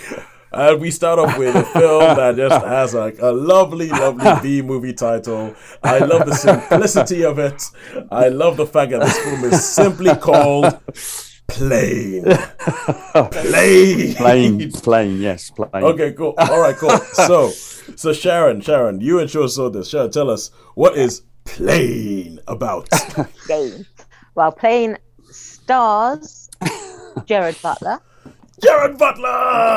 And we start off with a film that just has like a lovely, lovely B movie title. I love the simplicity of it. I love the fact that this film is simply called Plane. Plane. Plane, plane, yes, plane. Okay, cool. All right, cool. So, so Sharon, Sharon, you and Sharon saw this. Sharon, tell us what is Plane about? game. Well, playing stars Gerard Butler. Gerard Butler.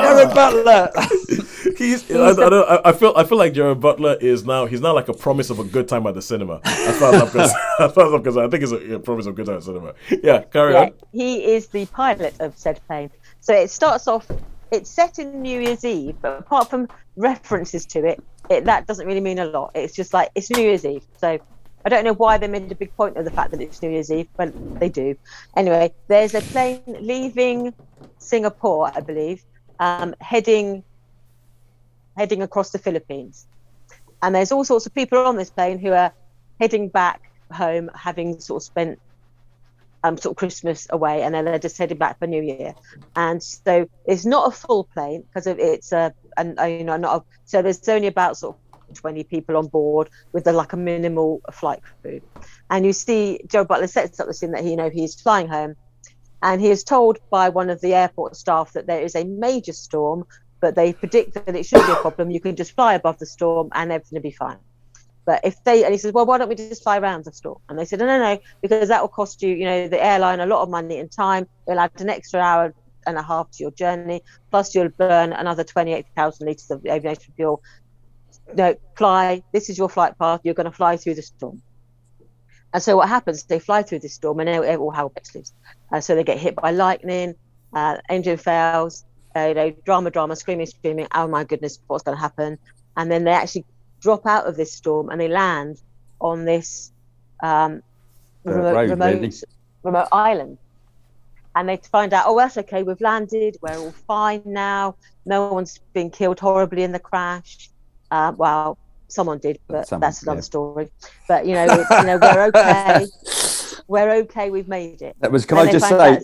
Gerard Butler. He's, I, I, don't, I, I feel I feel like Gerard Butler is now he's now like a promise of a good time at the cinema. As far as I'm concerned, as far as I'm concerned I think it's a, a promise of a good time at the cinema. Yeah, carry Yeah, on. he is the pilot of said plane. So it starts off. It's set in New Year's Eve, but apart from references to it, it that doesn't really mean a lot. It's just like it's New Year's Eve. So I don't know why they made a big point of the fact that it's New Year's Eve, but they do. Anyway, there's a plane leaving Singapore, I believe, um, heading heading across the Philippines, and there's all sorts of people on this plane who are heading back home, having sort of spent um, sort of Christmas away, and then they're just heading back for New Year. And so it's not a full plane because it's a, and you know, not a, so there's only about sort of 20 people on board with a, like a minimal flight crew. And you see Joe Butler sets up the scene that he, you know, he's flying home, and he is told by one of the airport staff that there is a major storm, but they predict that it shouldn't be a problem. You can just fly above the storm, and everything will be fine. But if they and he says, well, why don't we just fly around the storm? And they said, no, no, no, because that will cost you, you know, the airline a lot of money and time. It'll add an extra hour and a half to your journey. Plus, you'll burn another 28,000 liters of aviation fuel. No, fly. This is your flight path. You're going to fly through the storm. And so what happens? They fly through this storm, and it, all hell breaks loose. Uh, so they get hit by lightning. Uh, engine fails. Uh, you know, drama, drama, screaming, screaming. Oh my goodness, what's going to happen? And then they actually drop out of this storm and they land on this um, remote, road, remote, really. remote island. And they find out, oh, that's okay, we've landed, we're all fine now. No one's been killed horribly in the crash. Uh, well, someone did, but Someone, that's another yeah. story. But you know, you know, we're okay. we're okay. We've made it. That was. Can And I just say out-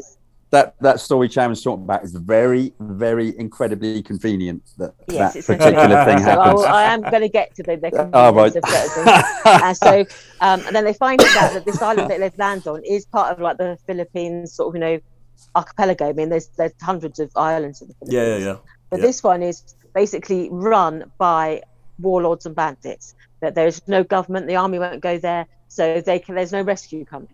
that that story Sharon's talking about is very, very incredibly convenient that Yes, that particular thing So I, happens. will- I am going to get to the, the Oh, right. and so um, and then they find out that this island that they've landed on is part of like the Philippines sort of you know archipelago. I mean, there's there's hundreds of islands in the Philippines. Yeah, yeah, yeah. But Yeah. this one is basically run by warlords and bandits. That there's no government, the army won't go there, so they can. There's no rescue coming.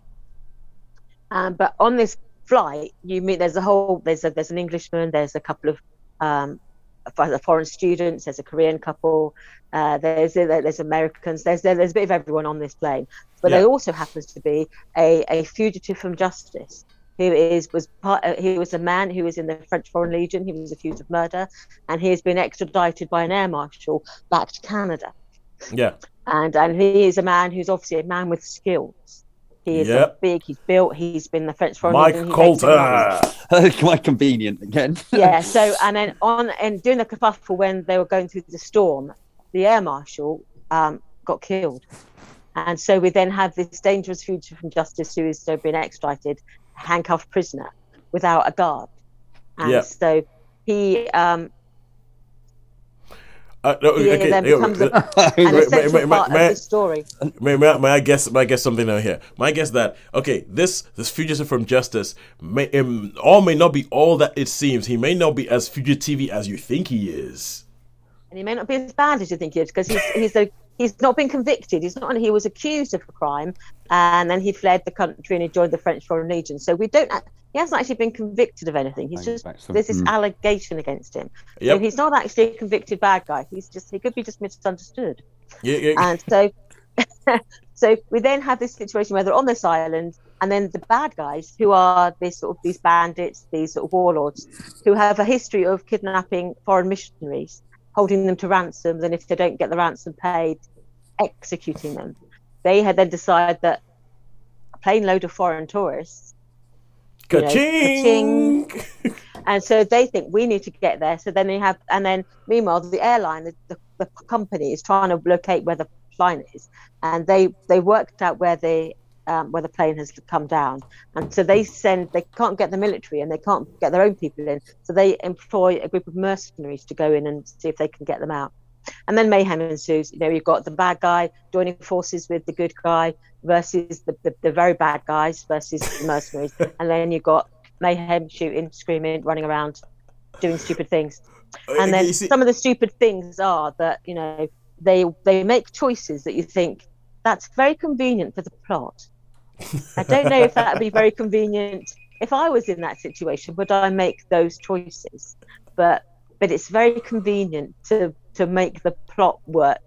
Um, but on this flight, you meet there's a whole there's a there's an Englishman, there's a couple of um, foreign students, there's a Korean couple, uh, there's there's Americans, there's there's a bit of everyone on this plane. But Yeah. there also happens to be a, a fugitive from justice who is was part. Uh, he was a man who was in the French Foreign Legion. He was accused of murder, and he has been extradited by an air marshal back to Canada. Yeah. And and he is a man who's obviously a man with skills. He is Yep. big. He's built. He's been the French Foreign Mike Legion. he makes. Colter. Quite convenient again. yeah. So and then on and during the kerfuffle when they were going through the storm, the air marshal um, got killed, and so we then have this dangerous fugitive from justice who is so been extradited, handcuffed prisoner without a guard, and Yeah. so he um, Uh, no, he okay, then becomes a, an May- essential may- may- part may- of the story. May, may, I- may I guess? May I guess something out here? My guess that okay, this this fugitive from justice may um, all may not be all that it seems. He may not be as fugitive as you think he is. and he may not be as bad as you think he is because he's he's a, he's not been convicted. He's not. He was accused of a crime, and then he fled the country and he joined the French Foreign Legion. So we don't. He hasn't actually been convicted of anything. He's just back there's this mm. allegation against him. So he's not actually a convicted bad guy. He's just he could be just misunderstood. Yeah, yeah. And so so we then have this situation where they're on this island and then the bad guys who are this sort of these bandits these sort of warlords who have a history of kidnapping foreign missionaries holding them to ransom then if they don't get the ransom paid executing them they had then decided that a plane load of foreign tourists you know, Ka-ching! and so they think we need to get there. So then they have, and then meanwhile, the airline, the, the, the company is trying to locate where the plane is, and they they worked out where the um, where the plane has come down, and so they send they can't get the military and they can't get their own people in, so they employ a group of mercenaries to go in and see if they can get them out. And then mayhem ensues. You know, you've got the bad guy joining forces with the good guy versus the, the, the very bad guys versus the mercenaries. and then you've got mayhem shooting, screaming, running around, doing stupid things. And then see- some of the stupid things are that, you know, they they make choices that you think that's very convenient for the plot. I don't know if that would be very convenient if I was in that situation. Would I make those choices? But but it's very convenient to to make the plot work.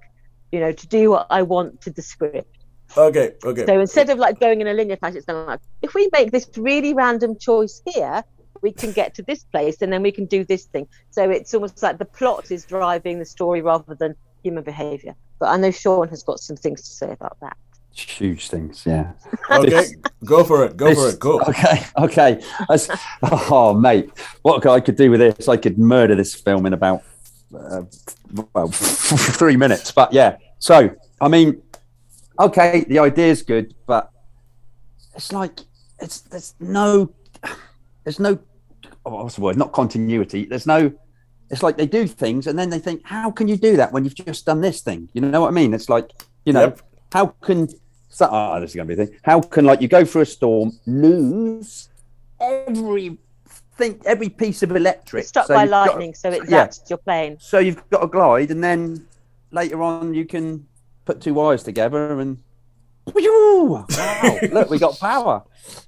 You know, to do what I want to the script. okay, okay. So instead of like going in a linear fashion, it's like if we make this really random choice here, we can get to this place and then we can do this thing. So it's almost like the plot is driving the story rather than human behavior. But I know Sean has got some things to say about that. Huge things, yeah. okay, go for it. Go for it. Go. Okay, okay. That's- oh, mate, what I could do with this? I could murder this film in about uh, well three minutes. But yeah, so I mean, okay, the idea is good, but it's like it's there's no there's no oh, what's the word? Not continuity. There's no. It's like they do things and then they think, how can you do that when you've just done this thing? You know what I mean? It's like, you know, Yep. how can so, oh, this is going to be a thing. How can like you go through a storm, lose every thing, every piece of electric, It's struck so by you've got- lightning, so it yeah. your plane. so you've got a glide, and then later on you can put two wires together and wow, look, we got power.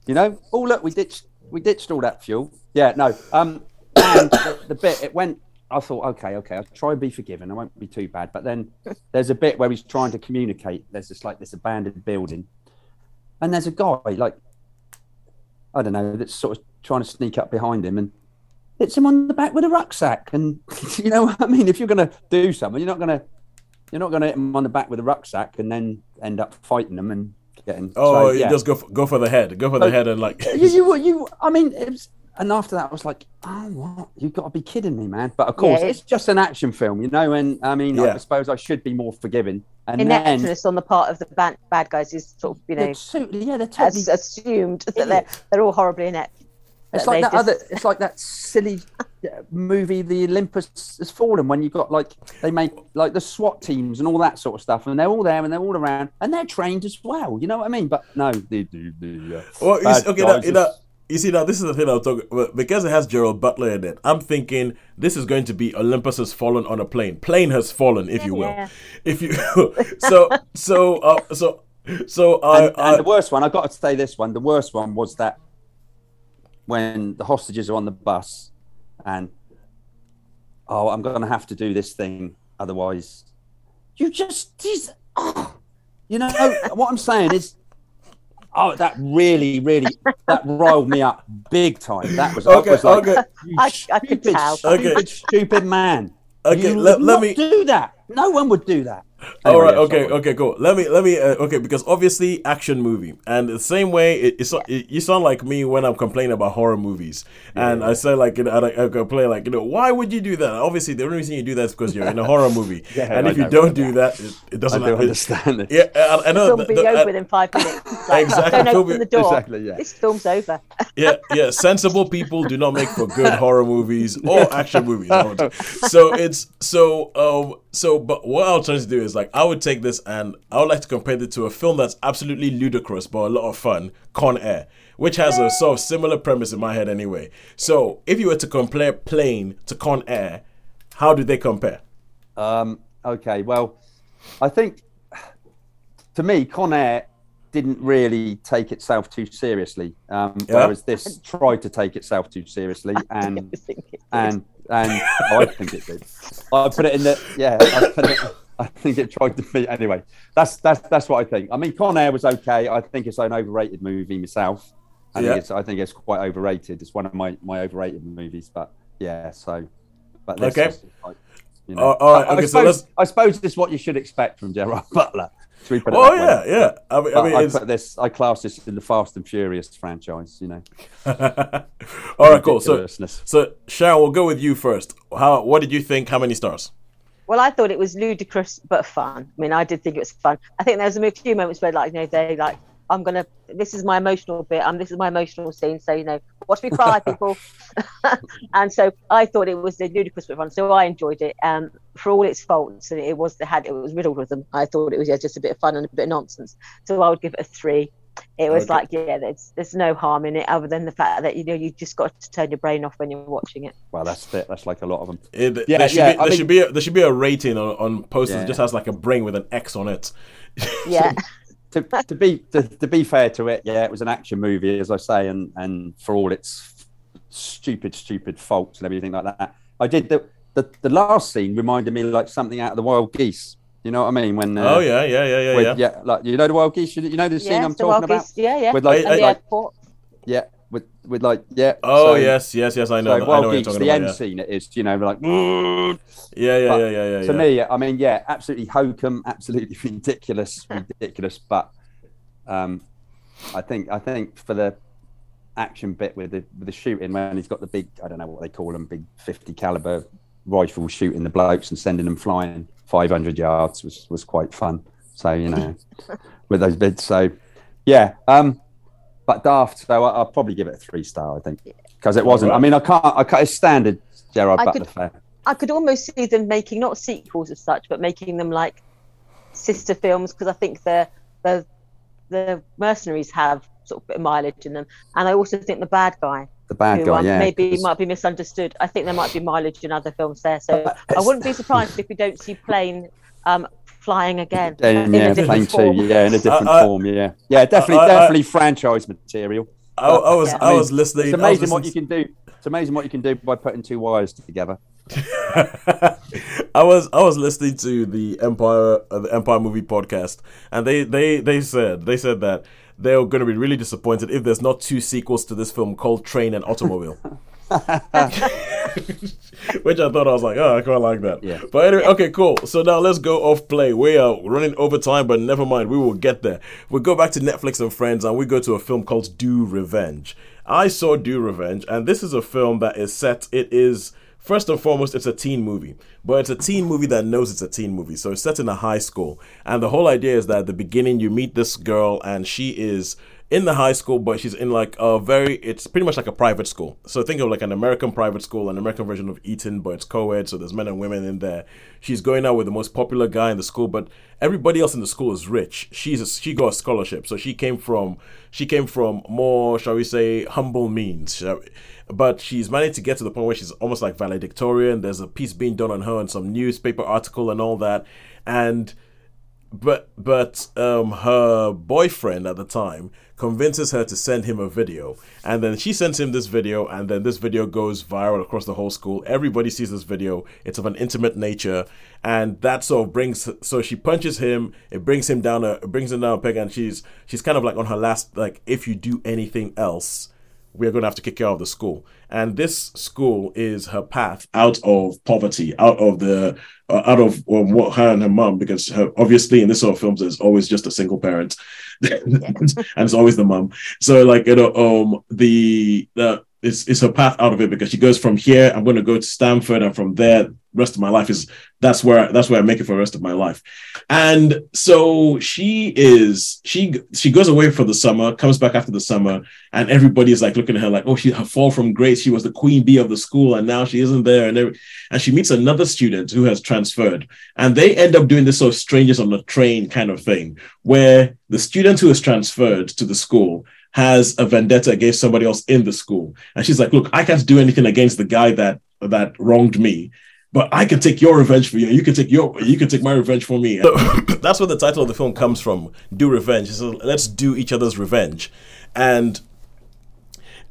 You know, oh look, we ditched we ditched all that fuel. Yeah, no. Um, and the, the bit it went. I thought, okay, okay, I'll try and be forgiven. I won't be too bad. But then there's a bit where he's trying to communicate. There's just like this abandoned building, and there's a guy like I don't know that's sort of trying to sneak up behind him and hits him on the back with a rucksack. And you know what I mean? If you're going to do something, you're not going to you're not going to hit him on the back with a rucksack and then end up fighting them and getting. Oh, so, yeah. just go for, go for the head. Go for the Oh, head and like. you, you, you, I mean, it was, and after that, I was like, oh, what? You've got to be kidding me, man. But of course, Yeah, it's just an action film, you know. And I mean, Yeah. I suppose I should be more forgiving. And then, on the part of the bad, bad guys is sort of, you know, they're totally, yeah, they're totally. as assumed that they're, they're all horribly inept. It's like that just- other. It's like that silly uh, movie, The Olympus Has Fallen, when you've got like they make like the SWAT teams and all that sort of stuff, and they're all there and they're all around and they're trained as well. You know what I mean? But no, they do the. Uh, Well, bad okay, now, guys you, are- know, you see now this is the thing I'm talking well, because it has Gerald Butler in it. I'm thinking this is going to be Olympus has fallen on a plane. Plane has fallen, if you will. Yeah. If you so so uh, so so I, and, I and the worst one, I got to say this one. The worst one was that when the hostages are on the bus, and oh, I'm going to have to do this thing, otherwise, you just, these, oh, you know what I'm saying is, oh, that really, really, that riled me up big time. That was, I was like, okay you I- I could stupid, tell. stupid, Okay. stupid man. Okay, you let- would let not me- do that. No one would do that. All Anyway, right. yeah, Okay. sorry. Okay. Cool. Let me. Let me. Uh, okay. Because obviously, action movie, and the same way, it, it's it, you sound like me when I'm complaining about horror movies, and I say like, you know, I, I complain like, you know, why would you do that? Obviously, the only reason you do that is because you're in a horror movie, Yeah, and I if you don't do that, it, it doesn't. do it- understand it. yeah, I, I know. Film the- be the- over uh, within five minutes. Like, Exactly, Don't open the door. Exactly, yeah. This film's over. yeah, yeah. Sensible people do not make for good horror movies or action movies. I would say. So it's so um so. But what I was trying to do is like I would take this and I would like to compare it to a film that's absolutely ludicrous but a lot of fun, Con Air, which has a sort of similar premise in my head anyway. So if you were to compare Plane to Con Air, how do they compare? Um, okay, well, I think to me, Con Air didn't really take itself too seriously, um, Yeah. whereas this tried to take itself too seriously, and I think it is. and and I think it did. I put it in the yeah. I, put it, I think it tried to be anyway. That's that's that's what I think. I mean, Con Air was okay. I think it's an overrated movie myself. I Yeah. think it's I think it's quite overrated. It's one of my my overrated movies, but yeah. So, but this Okay. like, you know, Uh, all right, I, I okay, so suppose, let's- I suppose this is what you should expect from Gerard Butler. Should we put it Oh that way? yeah, yeah. I mean, I But mean I, put this. I class this in the Fast and Furious franchise. You know. all right, cool. So so Sharon, we'll go with you first. How? What did you think? How many stars? Well, I thought it was ludicrous but fun. I mean, I did think it was fun. I think there was a few moments where, like, you know, they like, I'm gonna. This is my emotional bit. Um, this is my emotional scene. So you know, watch me cry, people. and so I thought it was a ludicrous but fun. So I enjoyed it. Um, for all its faults, and it was had it was riddled with them. I thought it was yeah, just a bit of fun and a bit of nonsense. So I would give it a three. It was Okay. like, yeah, there's there's no harm in it other than the fact that you know you just got to turn your brain off when you're watching it. Well, that's it. That's like a lot of them. It, Yeah, there should yeah, be I there mean- should be a, there should be a rating on, on posters that just has like a brain with an X on it. Yeah. To, to be to, to be fair to it, yeah, it was an action movie, as I say, and and for all its stupid, stupid faults and everything like that, I did the the, the last scene reminded me like something out of the Wild Geese. You know what I mean? When uh, oh yeah, yeah, yeah, yeah, with, yeah. like you know the Wild Geese. You, you know the scene yeah, I'm the talking wild about. geese. Yeah, yeah. With like, I- and the like airport. yeah, with with like yeah. Oh so- yes, yes, yes. I know. So I know Wild what you're talking the about. end Yeah. scene it is, you know, like yeah, yeah, But yeah, yeah, yeah. to yeah. me, I mean, yeah, absolutely hokum, absolutely ridiculous, ridiculous. But um, I think I think for the action bit with the with the shooting when he's got the big I don't know what they call them big fifty caliber rifle shooting the blokes and sending them flying five hundred yards was was quite fun. So you know, with those bits. So yeah, um, but Daft. So I, I'll probably give it a three star. I think because it wasn't. I mean, I can't. I can't. It's standard Gerard I Butler could- fare. I could almost see them making not sequels as such, but making them like sister films because I think the the the mercenaries have sort of a bit of mileage in them, and I also think the bad guy, The bad who guy. um, yeah, maybe 'cause- might be misunderstood. I think there might be mileage in other films there, so I wouldn't be surprised if we don't see Plane um, flying again. And, in a yeah, different Plane Two. form. Yeah, in a different I- form. Yeah, yeah, definitely, I- I- definitely franchise material. I, I was Yeah. I, was listening. It's I was amazing what you can do. It's amazing what you can do by putting two wires together. I was I was listening to the Empire uh, the Empire movie podcast, and they they they said they said that they're going to be really disappointed if there's not two sequels to this film called Train and Automobile. Which I thought I was like, oh, I quite like that. Yeah. But anyway, okay, cool. So now let's go off play. We are running over time, but never mind. We will get there. We go back to Netflix and Friends, and we go to a film called Do Revenge. I saw Do Revenge, and this is a film that is set. It is first and foremost, it's a teen movie, but it's a teen movie that knows it's a teen movie. So it's set in a high school, and the whole idea is that at the beginning you meet this girl, and she is in the high school, but she's in like a very, it's pretty much like a private school. So think of like an American private school, an American version of Eton, but it's co ed, so there's men and women in there. She's going out with the most popular guy in the school, but everybody else in the school is rich. She's a, she got a scholarship, so she came from she came from more, shall we say, humble means. But she's managed to get to the point where she's almost like valedictorian. There's a piece being done on her in some newspaper article and all that, and but but um her boyfriend at the time convinces her to send him a video. And then she sends him this video and then this video goes viral across the whole school. Everybody sees this video. It's of an intimate nature. And that sort of brings so she punches him. It brings him down a brings him down a peg and she's she's kind of like on her last like if you do anything else we're going to have to kick you out of the school. And this school is her path out of poverty, out of the, uh, out of um, what her and her mum, because her, obviously in this sort of films, there's always just a single parent, and it's always the mum. So like you know, um, the the is is her path out of it because she goes from here. I'm going to go to Stanford, and from there, rest of my life is that's where that's where I make it for the rest of my life. And so she is she she goes away for the summer, comes back after the summer, and everybody is like looking at her like, oh, she her fall from grace. She was the queen bee of the school, and now she isn't there. And every, and she meets another student who has transferred, and they end up doing this sort of strangers on the train kind of thing, where the student who has transferred to the school has a vendetta against somebody else in the school, and she's like, look, I can't do anything against the guy that that wronged me. But I can take your revenge for you. You can take your. You can take my revenge for me. So, that's where the title of the film comes from. Do revenge. So let's do each other's revenge, and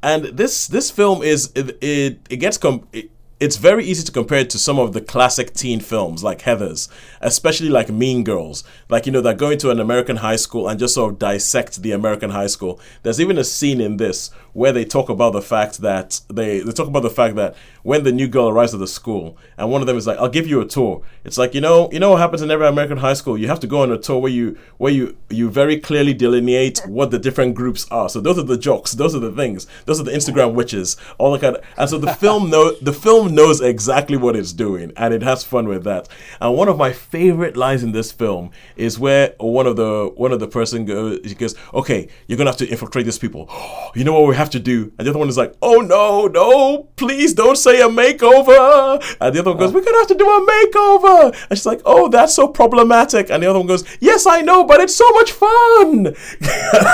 and this this film is it it, it gets com- it, it's very easy to compare it to some of the classic teen films like Heathers, especially like Mean Girls, like you know they're going to an American high school and just sort of dissect the American high school. There's even a scene in this where they talk about the fact that they they talk about the fact that when the new girl arrives at the school and one of them is like, "I'll give you a tour." It's like you know you know what happens in every American high school. You have to go on a tour where you where you you very clearly delineate what the different groups are. So those are the jocks, those are the things, those are the Instagram witches, all that kind of. And so the film know the film knows exactly what it's doing, and it has fun with that. And one of my favorite lines in this film is where one of the one of the person goes, he goes, "Okay, you're gonna have to infiltrate these people. You know what we have to do?" And the other one is like, "Oh no, no, please don't say a makeover." And the other one goes, "We're gonna have to do a makeover." And she's like, "Oh, that's so problematic." And the other one goes, "Yes, I know, but it's so much fun."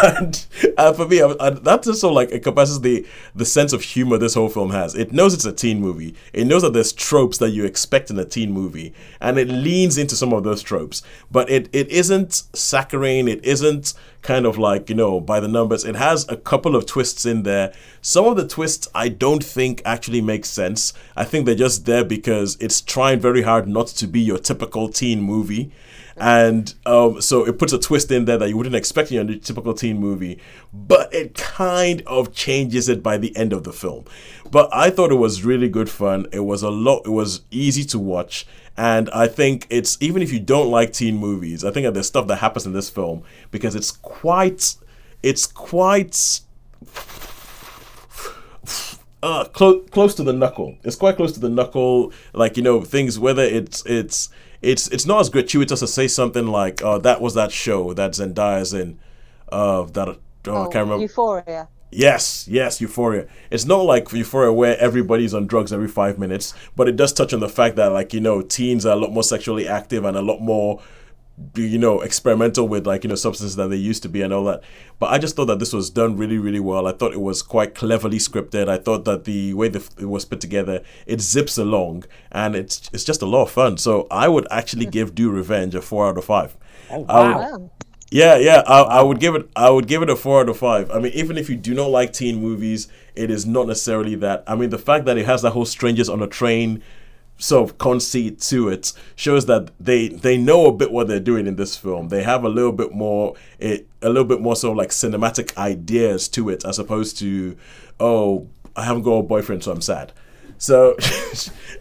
and uh, for me, I, I, just so like encompasses the the sense of humor this whole film has. It knows it's a teen movie. It knows that there's tropes that you expect in a teen movie, and it leans into some of those tropes. But it it isn't saccharine. It isn't kind of like you know by the numbers. It has a couple of twists in there. Some of the twists I don't think actually make sense. I think they're just there because it's trying very hard not to be your typical teen movie and um, so it puts a twist in there that you wouldn't expect in a typical teen movie, but it kind of changes it by the end of the film. But I thought it was really good fun. It was a lot. It was easy to watch, and I think it's even if you don't like teen movies, I think that there's stuff that happens in this film because it's quite, it's quite uh, close close to the knuckle. It's quite close to the knuckle. Like you know things whether it's it's it's it's not as gratuitous to say something like, "Oh, that was that show that Zendaya's in." Uh, that oh, I can't remember. Euphoria. Yes, yes, Euphoria. It's not like Euphoria where everybody's on drugs every five minutes, but it does touch on the fact that, like, you know, teens are a lot more sexually active and a lot more you know, experimental with like you know substances that they used to be and all that. But I just thought that this was done really, really well. I thought it was quite cleverly scripted. I thought that the way the, it was put together, it zips along and it's it's just a lot of fun. So I would actually give Do Revenge a four out of five. Oh, I would- wow. Wow. yeah, yeah, I, I would give it. I would give it a four out of five. I mean, even if you do not like teen movies, it is not necessarily that. I mean, the fact that it has that whole strangers on a train sort of conceit to it shows that they they know a bit what they're doing in this film. They have a little bit more it a little bit more sort of like cinematic ideas to it as opposed to oh I haven't got a boyfriend so I'm sad. So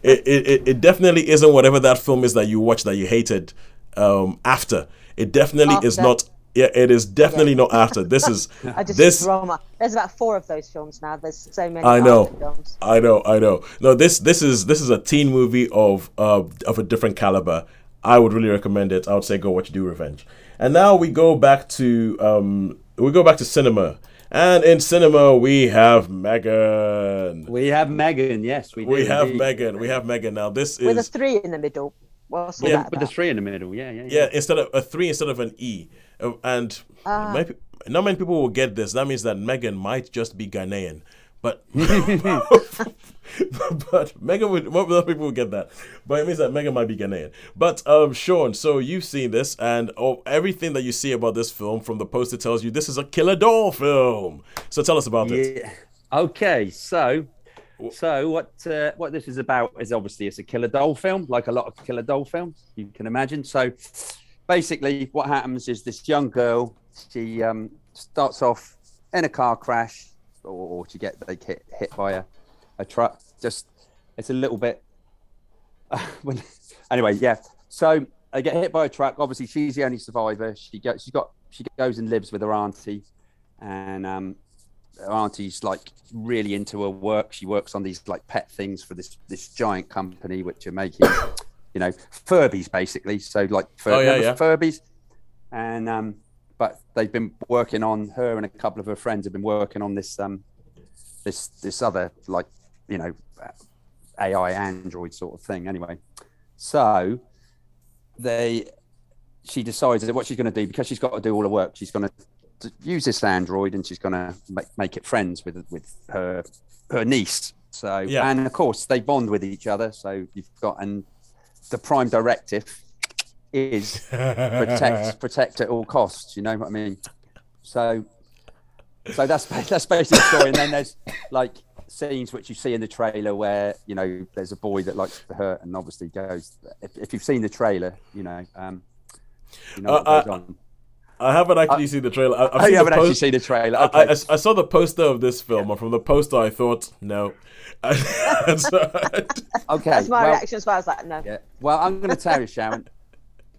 it, it it definitely isn't whatever that film is that you watch that you hated um, after. It definitely is not. Yeah, it is definitely not after. This is I just this. drama. There's about four of those films now. There's so many. I know. Films. I know, I know. No, this this is this is a teen movie of uh of a different caliber. I would really recommend it. I would say go watch Do Revenge. And now we go back to um we go back to cinema. And in cinema we have Megan. We have Megan. Yes, we do. We have indeed. Megan. We have Megan. Now this is With a three in the middle. What's Yeah, that with the about? three in the middle. Yeah, yeah, yeah, instead of a three instead of an E. Uh, And many, not many people will get this. That means that Megan might just be Ghanaian. But but Megan would most other people would get that. But it means that Megan might be Ghanaian. But um Sean, so you've seen this and oh, everything that you see about this film from the poster tells you this is a killer doll film. So tell us about it. Okay, so so what uh, what this is about is obviously it's a killer doll film, like a lot of killer doll films you can imagine. So basically, what happens is this young girl she um, starts off in a car crash, or, or she get they get hit by a, a truck. Just it's a little bit. anyway, yeah. So they get hit by a truck. Obviously, she's the only survivor. She goes. She got. She goes and lives with her auntie, and um, her auntie's like really into her work. She works on these like pet things for this this giant company, which are making, you know, Furbies basically. So like Fur- Oh, yeah, yeah. Furbies, and um, but they've been working on her and a couple of her friends have been working on this um this this other like you know AI android sort of thing. Anyway, so they she decides that what she's going to do because she's got to do all the work. She's going to use this android and she's going to make, make it friends with with her her niece. So Yeah. and of course they bond with each other. So you've got and the prime directive is protect protect at all costs. You know what I mean? So so that's that's basically the story. And then there's like scenes which you see in the trailer where you know there's a boy that likes to hurt and obviously goes. If, if you've seen the trailer, you know. Um, you know what Uh, goes on. I haven't actually seen the trailer. I, I've Oh, seen you the haven't actually seen the trailer. I, Okay. I, I saw the poster of this film, and from the poster, I thought, no. And so- okay. That's my well, reaction as well. I was like, no. Yeah. Well, I'm going to tell you, Sharon.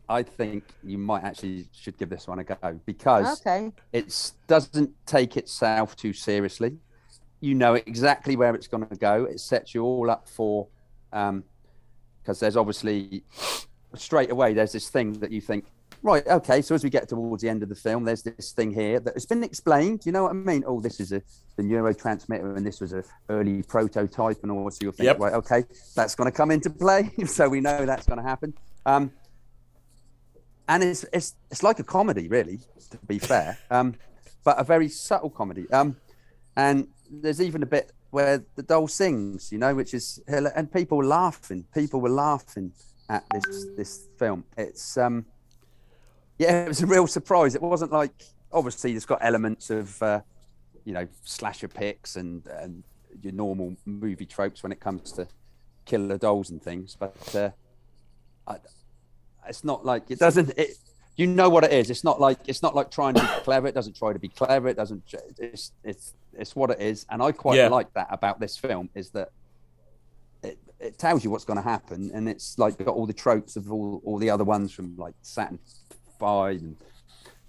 I think you might actually should give this one a go because Okay. it doesn't take itself too seriously. You know exactly where it's going to go. It sets you all up for, um, because there's obviously straight away there's this thing that you think, right, okay. So as we get towards the end of the film, there's this thing here that has been explained. You know what I mean? Oh, this is a the neurotransmitter, and this was a early prototype, and all. So you'll think, Yep. right, okay, that's going to come into play. so we know that's going to happen. Um, and it's it's it's like a comedy, really, to be fair, um, but a very subtle comedy. Um, and there's even a bit where the doll sings, you know, which is and people were laughing. People were laughing at this this film. It's um, yeah, it was a real surprise. It wasn't like obviously it's got elements of uh, you know slasher picks and and your normal movie tropes when it comes to killer dolls and things, but uh, I, it's not like it doesn't it you know what it is it's not like it's not like trying to be clever it doesn't try to be clever it doesn't it's it's it's what it is and i quite Yeah. like that about this film is that it, it tells you what's going to happen and it's like got all the tropes of all, all the other ones from like saturn 5 and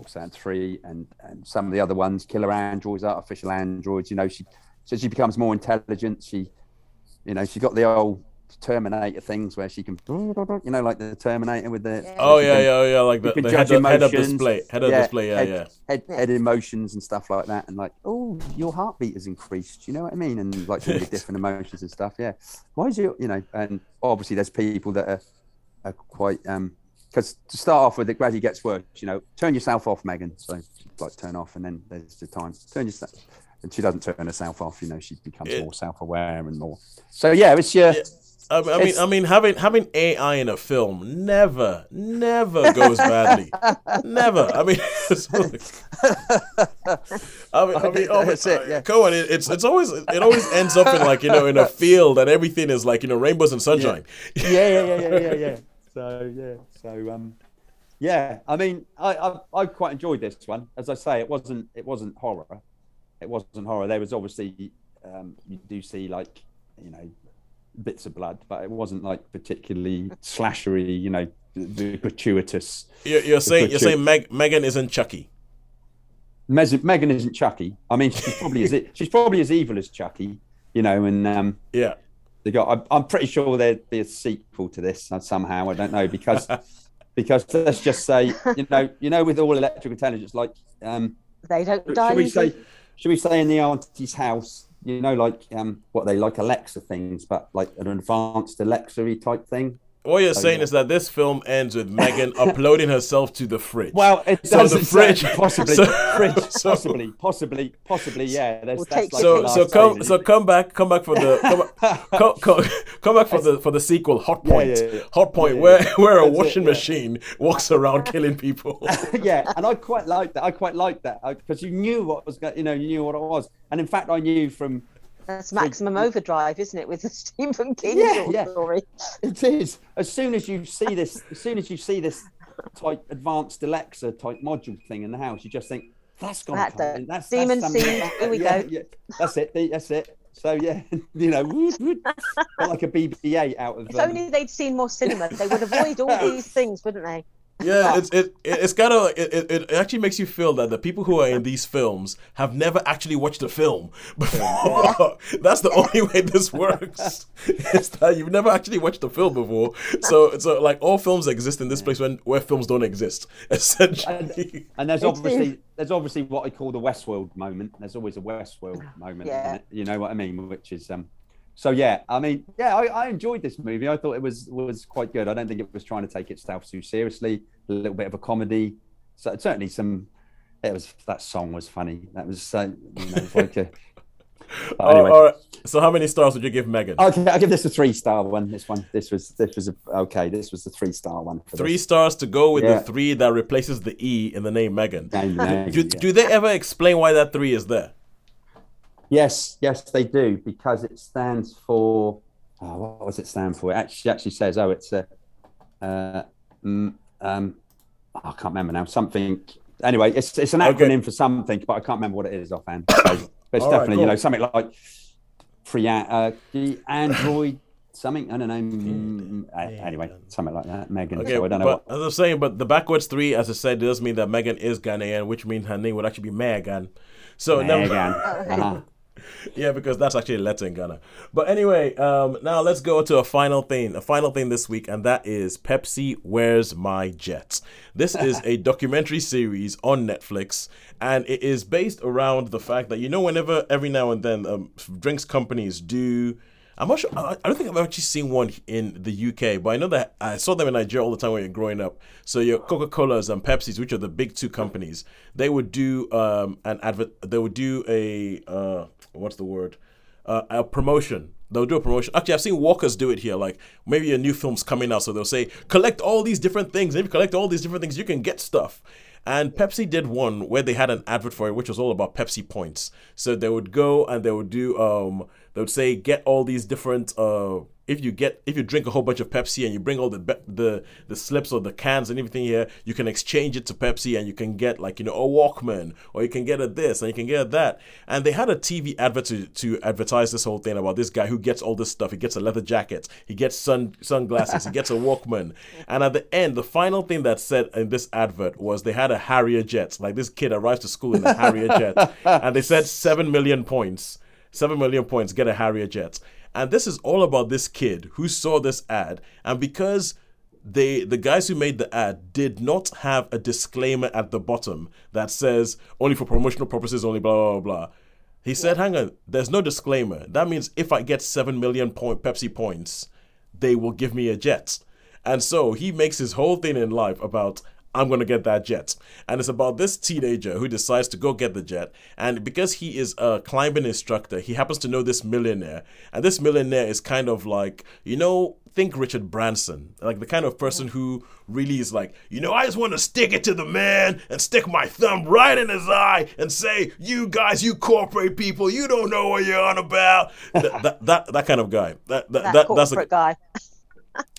saturn 3 and and some of the other ones killer androids artificial androids you know she so she becomes more intelligent she you know she got the old Terminator things where she can, you know, like the Terminator with the. oh yeah, can- yeah, yeah, like the, the head, up, head up emotions. display, head up display, yeah, head, yeah. Head, head emotions and stuff like that, and like, oh, your heartbeat has increased. You know what I mean? And like all the different emotions and stuff. Yeah. Why is your, you know, and obviously there's people that are, are quite um because to start off with, it gradually gets worse. You know, turn yourself off, Megan. So like turn off, and then there's the time turn yourself. And she doesn't turn herself off. You know, she becomes It- more self-aware and more. So yeah, it's your. I, I mean, I mean, having having AI in a film never, never goes badly. never. I mean, it's like- I mean, I mean, oh, it, yeah. Come on, it, it's it's always it always ends up in like you know in a field and everything is like you know rainbows and sunshine. yeah, yeah, yeah, yeah, yeah, yeah. So yeah, so um, yeah. I mean, I, I I quite enjoyed this one. As I say, it wasn't it wasn't horror. It wasn't horror. There was obviously um, you do see like you know bits of blood, but it wasn't like particularly slashery. You know, the gratuitous. You're, you're saying you're saying Meg, Megan isn't Chucky. Mes- Megan isn't Chucky. I mean, she's probably as she's probably as evil as Chucky. You know, and um, Yeah. They got. I'm, I'm pretty sure there'd be a sequel to this somehow. I don't know because because let's just say you know you know with all electrical intelligence like um They don't die. should we say should we say in the auntie's house you know like um what they like Alexa things but like an advanced Alexa type thing. What you're oh, saying yeah. is that this film ends with Megan uploading herself to the fridge. Well, it So does the fridge- possibly so- fridge so- possibly possibly possibly yeah. There's, We'll that's take like so so come scene. so come back come back for the come, come, come, come back for the for the sequel Hot Yeah, Point yeah, yeah. Hotpoint Yeah, yeah. where where a That's it, washing yeah. machine walks around killing people. yeah, and I quite like that. I quite like that because you knew what was going. You know, you knew what it was, and in fact, I knew from That's maximum overdrive, isn't it, with the Stephen King Yeah, short yeah. story? It is. As soon as you see this, as soon as you see this type advanced Alexa type module thing in the house, you just think that's gone. That's it. That's Demon seed, here we yeah, go. Yeah, that's it. That's it. So yeah, you know, woot, woot. Like a BB-8 out of. If um, only they'd seen more cinema, they would avoid all these things, wouldn't they? Yeah, it's it, it it's kind of it, it, it actually makes you feel that the people who are in these films have never actually watched a film before. That's the only way this works. Is that you've never actually watched a film before. So so like all films exist in this place when where films don't exist. Essentially. And there's obviously there's obviously what I call the Westworld moment. There's always a Westworld moment, Yeah. it? You know what I mean? Which is um so yeah, I mean, yeah, I, I enjoyed this movie. I thought it was was quite good. I don't think it was trying to take itself too seriously. A little bit of a comedy. So certainly some it was that song was funny. That was so you know, like a anyway. all right. So how many stars would you give Megan? Okay, I'll give this a three star one. This one, this was, this was a, okay. This was the three star one. Three this. stars to go with Yeah. the three that replaces the E in the name Megan. Name Do, yeah. do they ever explain why that three is there? Yes, yes, they do because it stands for. Oh, what does it stand for? It actually actually says, oh, it's a. Uh, mm, um, oh, I can't remember now. Something. Anyway, it's it's an Okay. acronym for something, but I can't remember what it is offhand. So, but it's All right, definitely you know something like free uh, Android something. I don't know. mm, uh, anyway, something like that. Megan. Okay, so I don't know but what. as I'm saying, but the backwards three, as I said, does mean that Megan is Ghanaian, which means her name would actually be Megan. So never- Megan. Uh-huh. Yeah, because that's actually a letter in Ghana. But anyway, um, now let's go to a final thing, a final thing this week, and that is Pepsi Where's My Jet? This is a documentary series on Netflix, and it is based around the fact that you know, whenever every now and then, um, drinks companies do. I'm not sure. I don't think I've actually seen one in the UK, but I know that I saw them in Nigeria all the time when you're growing up. So your Coca Colas and Pepsis, which are the big two companies, they would do um, an advert. They would do a uh, what's the word? Uh, a promotion. They'll do a promotion. Actually, I've seen Walkers do it here. Like maybe a new film's coming out, so they'll say collect all these different things. And if you collect all these different things, you can get stuff. And Pepsi did one where they had an advert for it, which was all about Pepsi points. So they would go and they would do, um, they would say, get all these different, uh, if you get, if you drink a whole bunch of Pepsi and you bring all the be- the the slips or the cans and everything here, you can exchange it to Pepsi and you can get like you know a Walkman or you can get a this and you can get that. And they had a TV advert to, to advertise this whole thing about this guy who gets all this stuff. He gets a leather jacket, he gets sun sunglasses, he gets a Walkman, and at the end, the final thing that said in this advert was they had a Harrier jet. Like this kid arrives to school in a Harrier jet, and they said seven million points. Seven million points, get a Harrier jet. And this is all about this kid who saw this ad. And because they the guys who made the ad did not have a disclaimer at the bottom that says only for promotional purposes, only blah blah blah. blah. He said, hang on, there's no disclaimer. That means if I get seven million point Pepsi points, they will give me a jet. And so he makes his whole thing in life about I'm going to get that jet. And it's about this teenager who decides to go get the jet. And because he is a climbing instructor, he happens to know this millionaire. And this millionaire is kind of like, you know, think Richard Branson, like the kind of person who really is like, you know, I just want to stick it to the man and stick my thumb right in his eye and say, you guys, you corporate people, you don't know what you're on about. that, that, that, that kind of guy. That, that, That, that, corporate that's a, guy.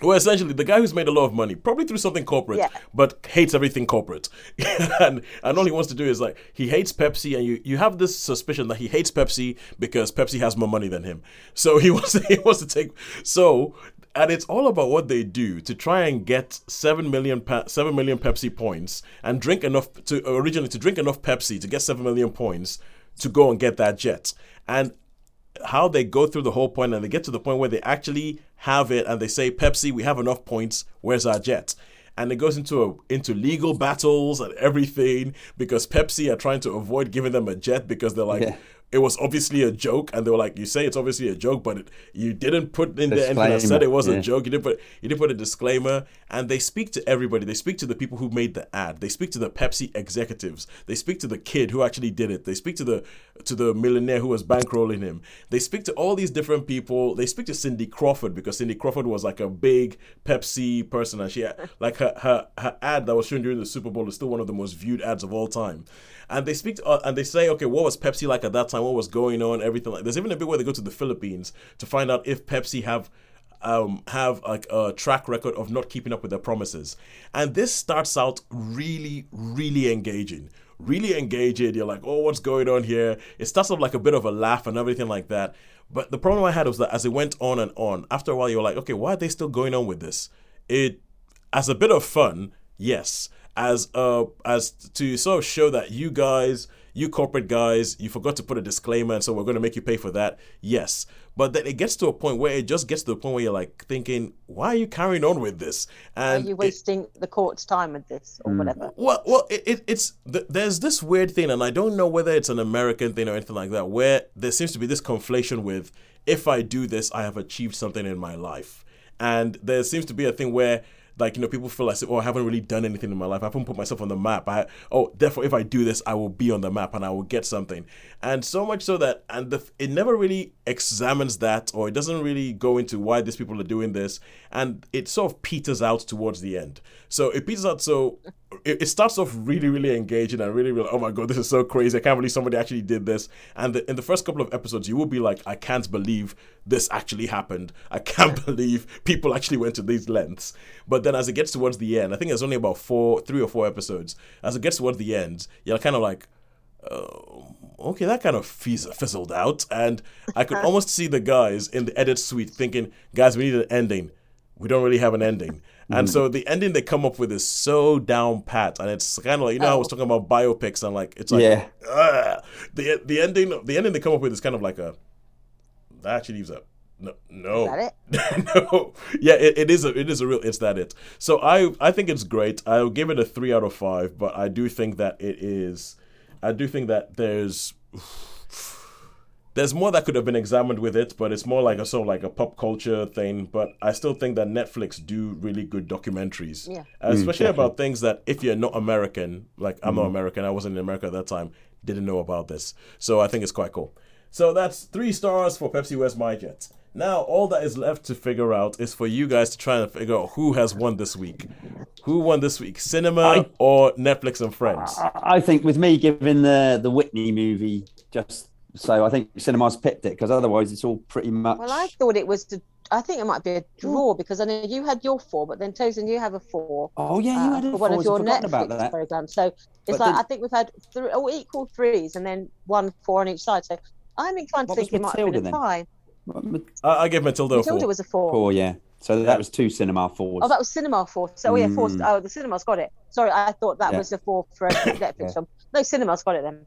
well, essentially, the guy who's made a lot of money, probably through something corporate, Yeah. but hates everything corporate, and and all he wants to do is like he hates Pepsi, and you you have this suspicion that he hates Pepsi because Pepsi has more money than him. So he wants to, he wants to take so. And it's all about what they do to try and get seven million pe- seven million Pepsi points and drink enough to originally to drink enough Pepsi to get seven million points to go and get that jet. And how they go through the whole point and they get to the point where they actually have it and they say Pepsi we have enough points where's our jet and it goes into a into legal battles and everything because Pepsi are trying to avoid giving them a jet because they're like Yeah. It was obviously a joke and they were like you say it's obviously a joke but it, you didn't put in there anything that said it was a joke. You didn't put you didn't put a disclaimer. And they speak to everybody. They speak to the people who made the ad. They speak to the Pepsi executives. They speak to the kid who actually did it. They speak to the to the millionaire who was bankrolling him. They speak to all these different people. They speak to Cindy Crawford because Cindy Crawford was like a big Pepsi person and she had, like her, her her ad that was shown during the Super Bowl is still one of the most viewed ads of all time and they speak to, uh, and they say okay what was Pepsi like at that time what was going on everything like there's even a bit where they go to the Philippines to find out if Pepsi have um, have like a track record of not keeping up with their promises. And this starts out really, really engaging. Really engaging. You're like, oh, what's going on here? It starts off like a bit of a laugh and everything like that. But the problem I had was that as it went on and on, after a while, you're like, okay, why are they still going on with this? It, as a bit of fun, yes. As uh, as to sort of show that you guys, you corporate guys, you forgot to put a disclaimer, and so we're going to make you pay for that. Yes, but then it gets to a point where it just gets to the point where you're like thinking, why are you carrying on with this? Are And you it- wasting the court's time with this or whatever? well, well, it, it, it's th- there's this weird thing, and I don't know whether it's an American thing or anything like that, where there seems to be this conflation with if I do this, I have achieved something in my life, and there seems to be a thing where. Like you know, people feel like, oh, I haven't really done anything in my life. I haven't put myself on the map. I oh, therefore, if I do this, I will be on the map and I will get something. And so much so that, and the, it never really examines that, or it doesn't really go into why these people are doing this, and it sort of peters out towards the end. So it peters out. So it, starts off really, really engaging and really, really, oh my god, this is so crazy. I can't believe somebody actually did this. And the, in the first couple of episodes, you will be like, I can't believe this actually happened. I can't believe people actually went to these lengths. But then as it gets towards the end, I think there's only about four, three or four episodes. As it gets towards the end, you're kind of like, oh, okay, that kind of fizz- fizzled out. And I could almost see the guys in the edit suite thinking, guys, we need an ending. We don't really have an ending. And mm. so the ending they come up with is so down pat, and it's kind of like you know how I was oh. talking about biopics, and like it's like Yeah. "Ugh." the the ending the ending they come up with is kind of like a that actually leaves a no no Is that it? no yeah it, it is a it is a real it's that it so I I think it's great I'll give it a three out of five but I do think that it is I do think that there's there's more that could have been examined with it, but it's more like a sort of like a pop culture thing. But I still think that Netflix do really good documentaries, Yeah. Uh, mm, especially about things that if you're not American, like I'm not mm-hmm. American, I wasn't in America at that time, didn't know about this. So I think it's quite cool. So that's three stars for Pepsi Where's My Jet. Now all that is left to figure out is for you guys to try and figure out who has won this week. Who won this week, cinema or Netflix and Friends? I I think with me giving the the Whitney movie just so I think cinemas picked it because otherwise it's all pretty much. Well, I thought it was. The, I think it might be a draw because I know you had your four, but then Tozen, you have a four. oh yeah, you uh, had it for one of your forgotten Netflix about that. programs. So it's But like did- I think we've had three all equal threes and then one four on each side. So I'm inclined to think it might have been Matilda a tie. I, I give Matilda a Matilda four. was a four. Four, yeah. So that was two cinema fours. Oh, that was cinema four. So oh, yeah, four. Mm. Oh, the cinema's got it. Sorry, I thought that Yeah. was the four for a Netflix Yeah. film. No, cinema's got it then.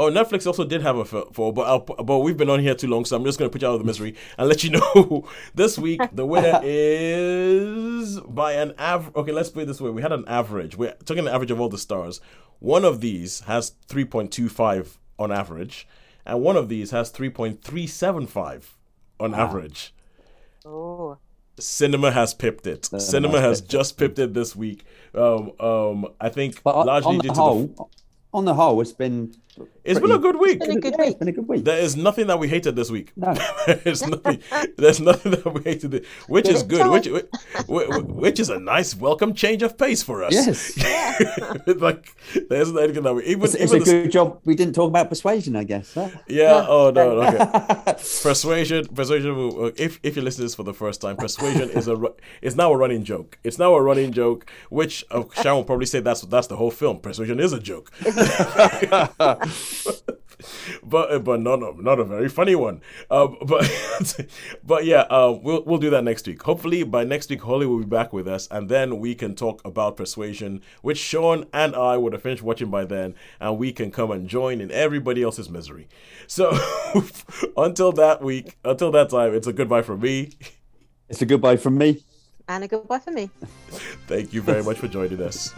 Oh, Netflix also did have a f- four, but I'll, but we've been on here too long, so I'm just going to put you out of the misery and let you know this week the winner is by an average. Okay, let's put it this way: we had an average. We're talking the average of all the stars. One of these has 3.25 on average, and one of these has 3.375 on average. Oh, Cinema has pipped it. Cinema has just pipped it this week. Um, um, I think But largely on due the to whole, the. on the whole, it's been It's been a good week. been a good yeah, it's week. been a good week. There is nothing that we hated this week. No. there's nothing. There's nothing that we hated, this, which is Good good. Which, which which is a nice welcome change of pace for us. Yes. like there's anything that we even It's, it's even a the- good job we didn't talk about persuasion, I guess. Huh? Yeah. Oh no. Okay. persuasion. Persuasion. uh, If if you listen to this for the first time, persuasion is a ru- is now a running joke. It's now a running joke, which uh, Sharon will probably say that's that's the whole film. Persuasion is a joke. but uh, but not a, not a very funny one. Um, but but yeah, um, we'll we'll do that next week. Hopefully by next week, Holly will be back with us, and then we can talk about Persuasion, which Sean and I would have finished watching by then, and we can come and join in everybody else's misery. So until that week, until that time, it's a goodbye from me. It's a goodbye from me. And a goodbye for me. Thank you very much for joining us.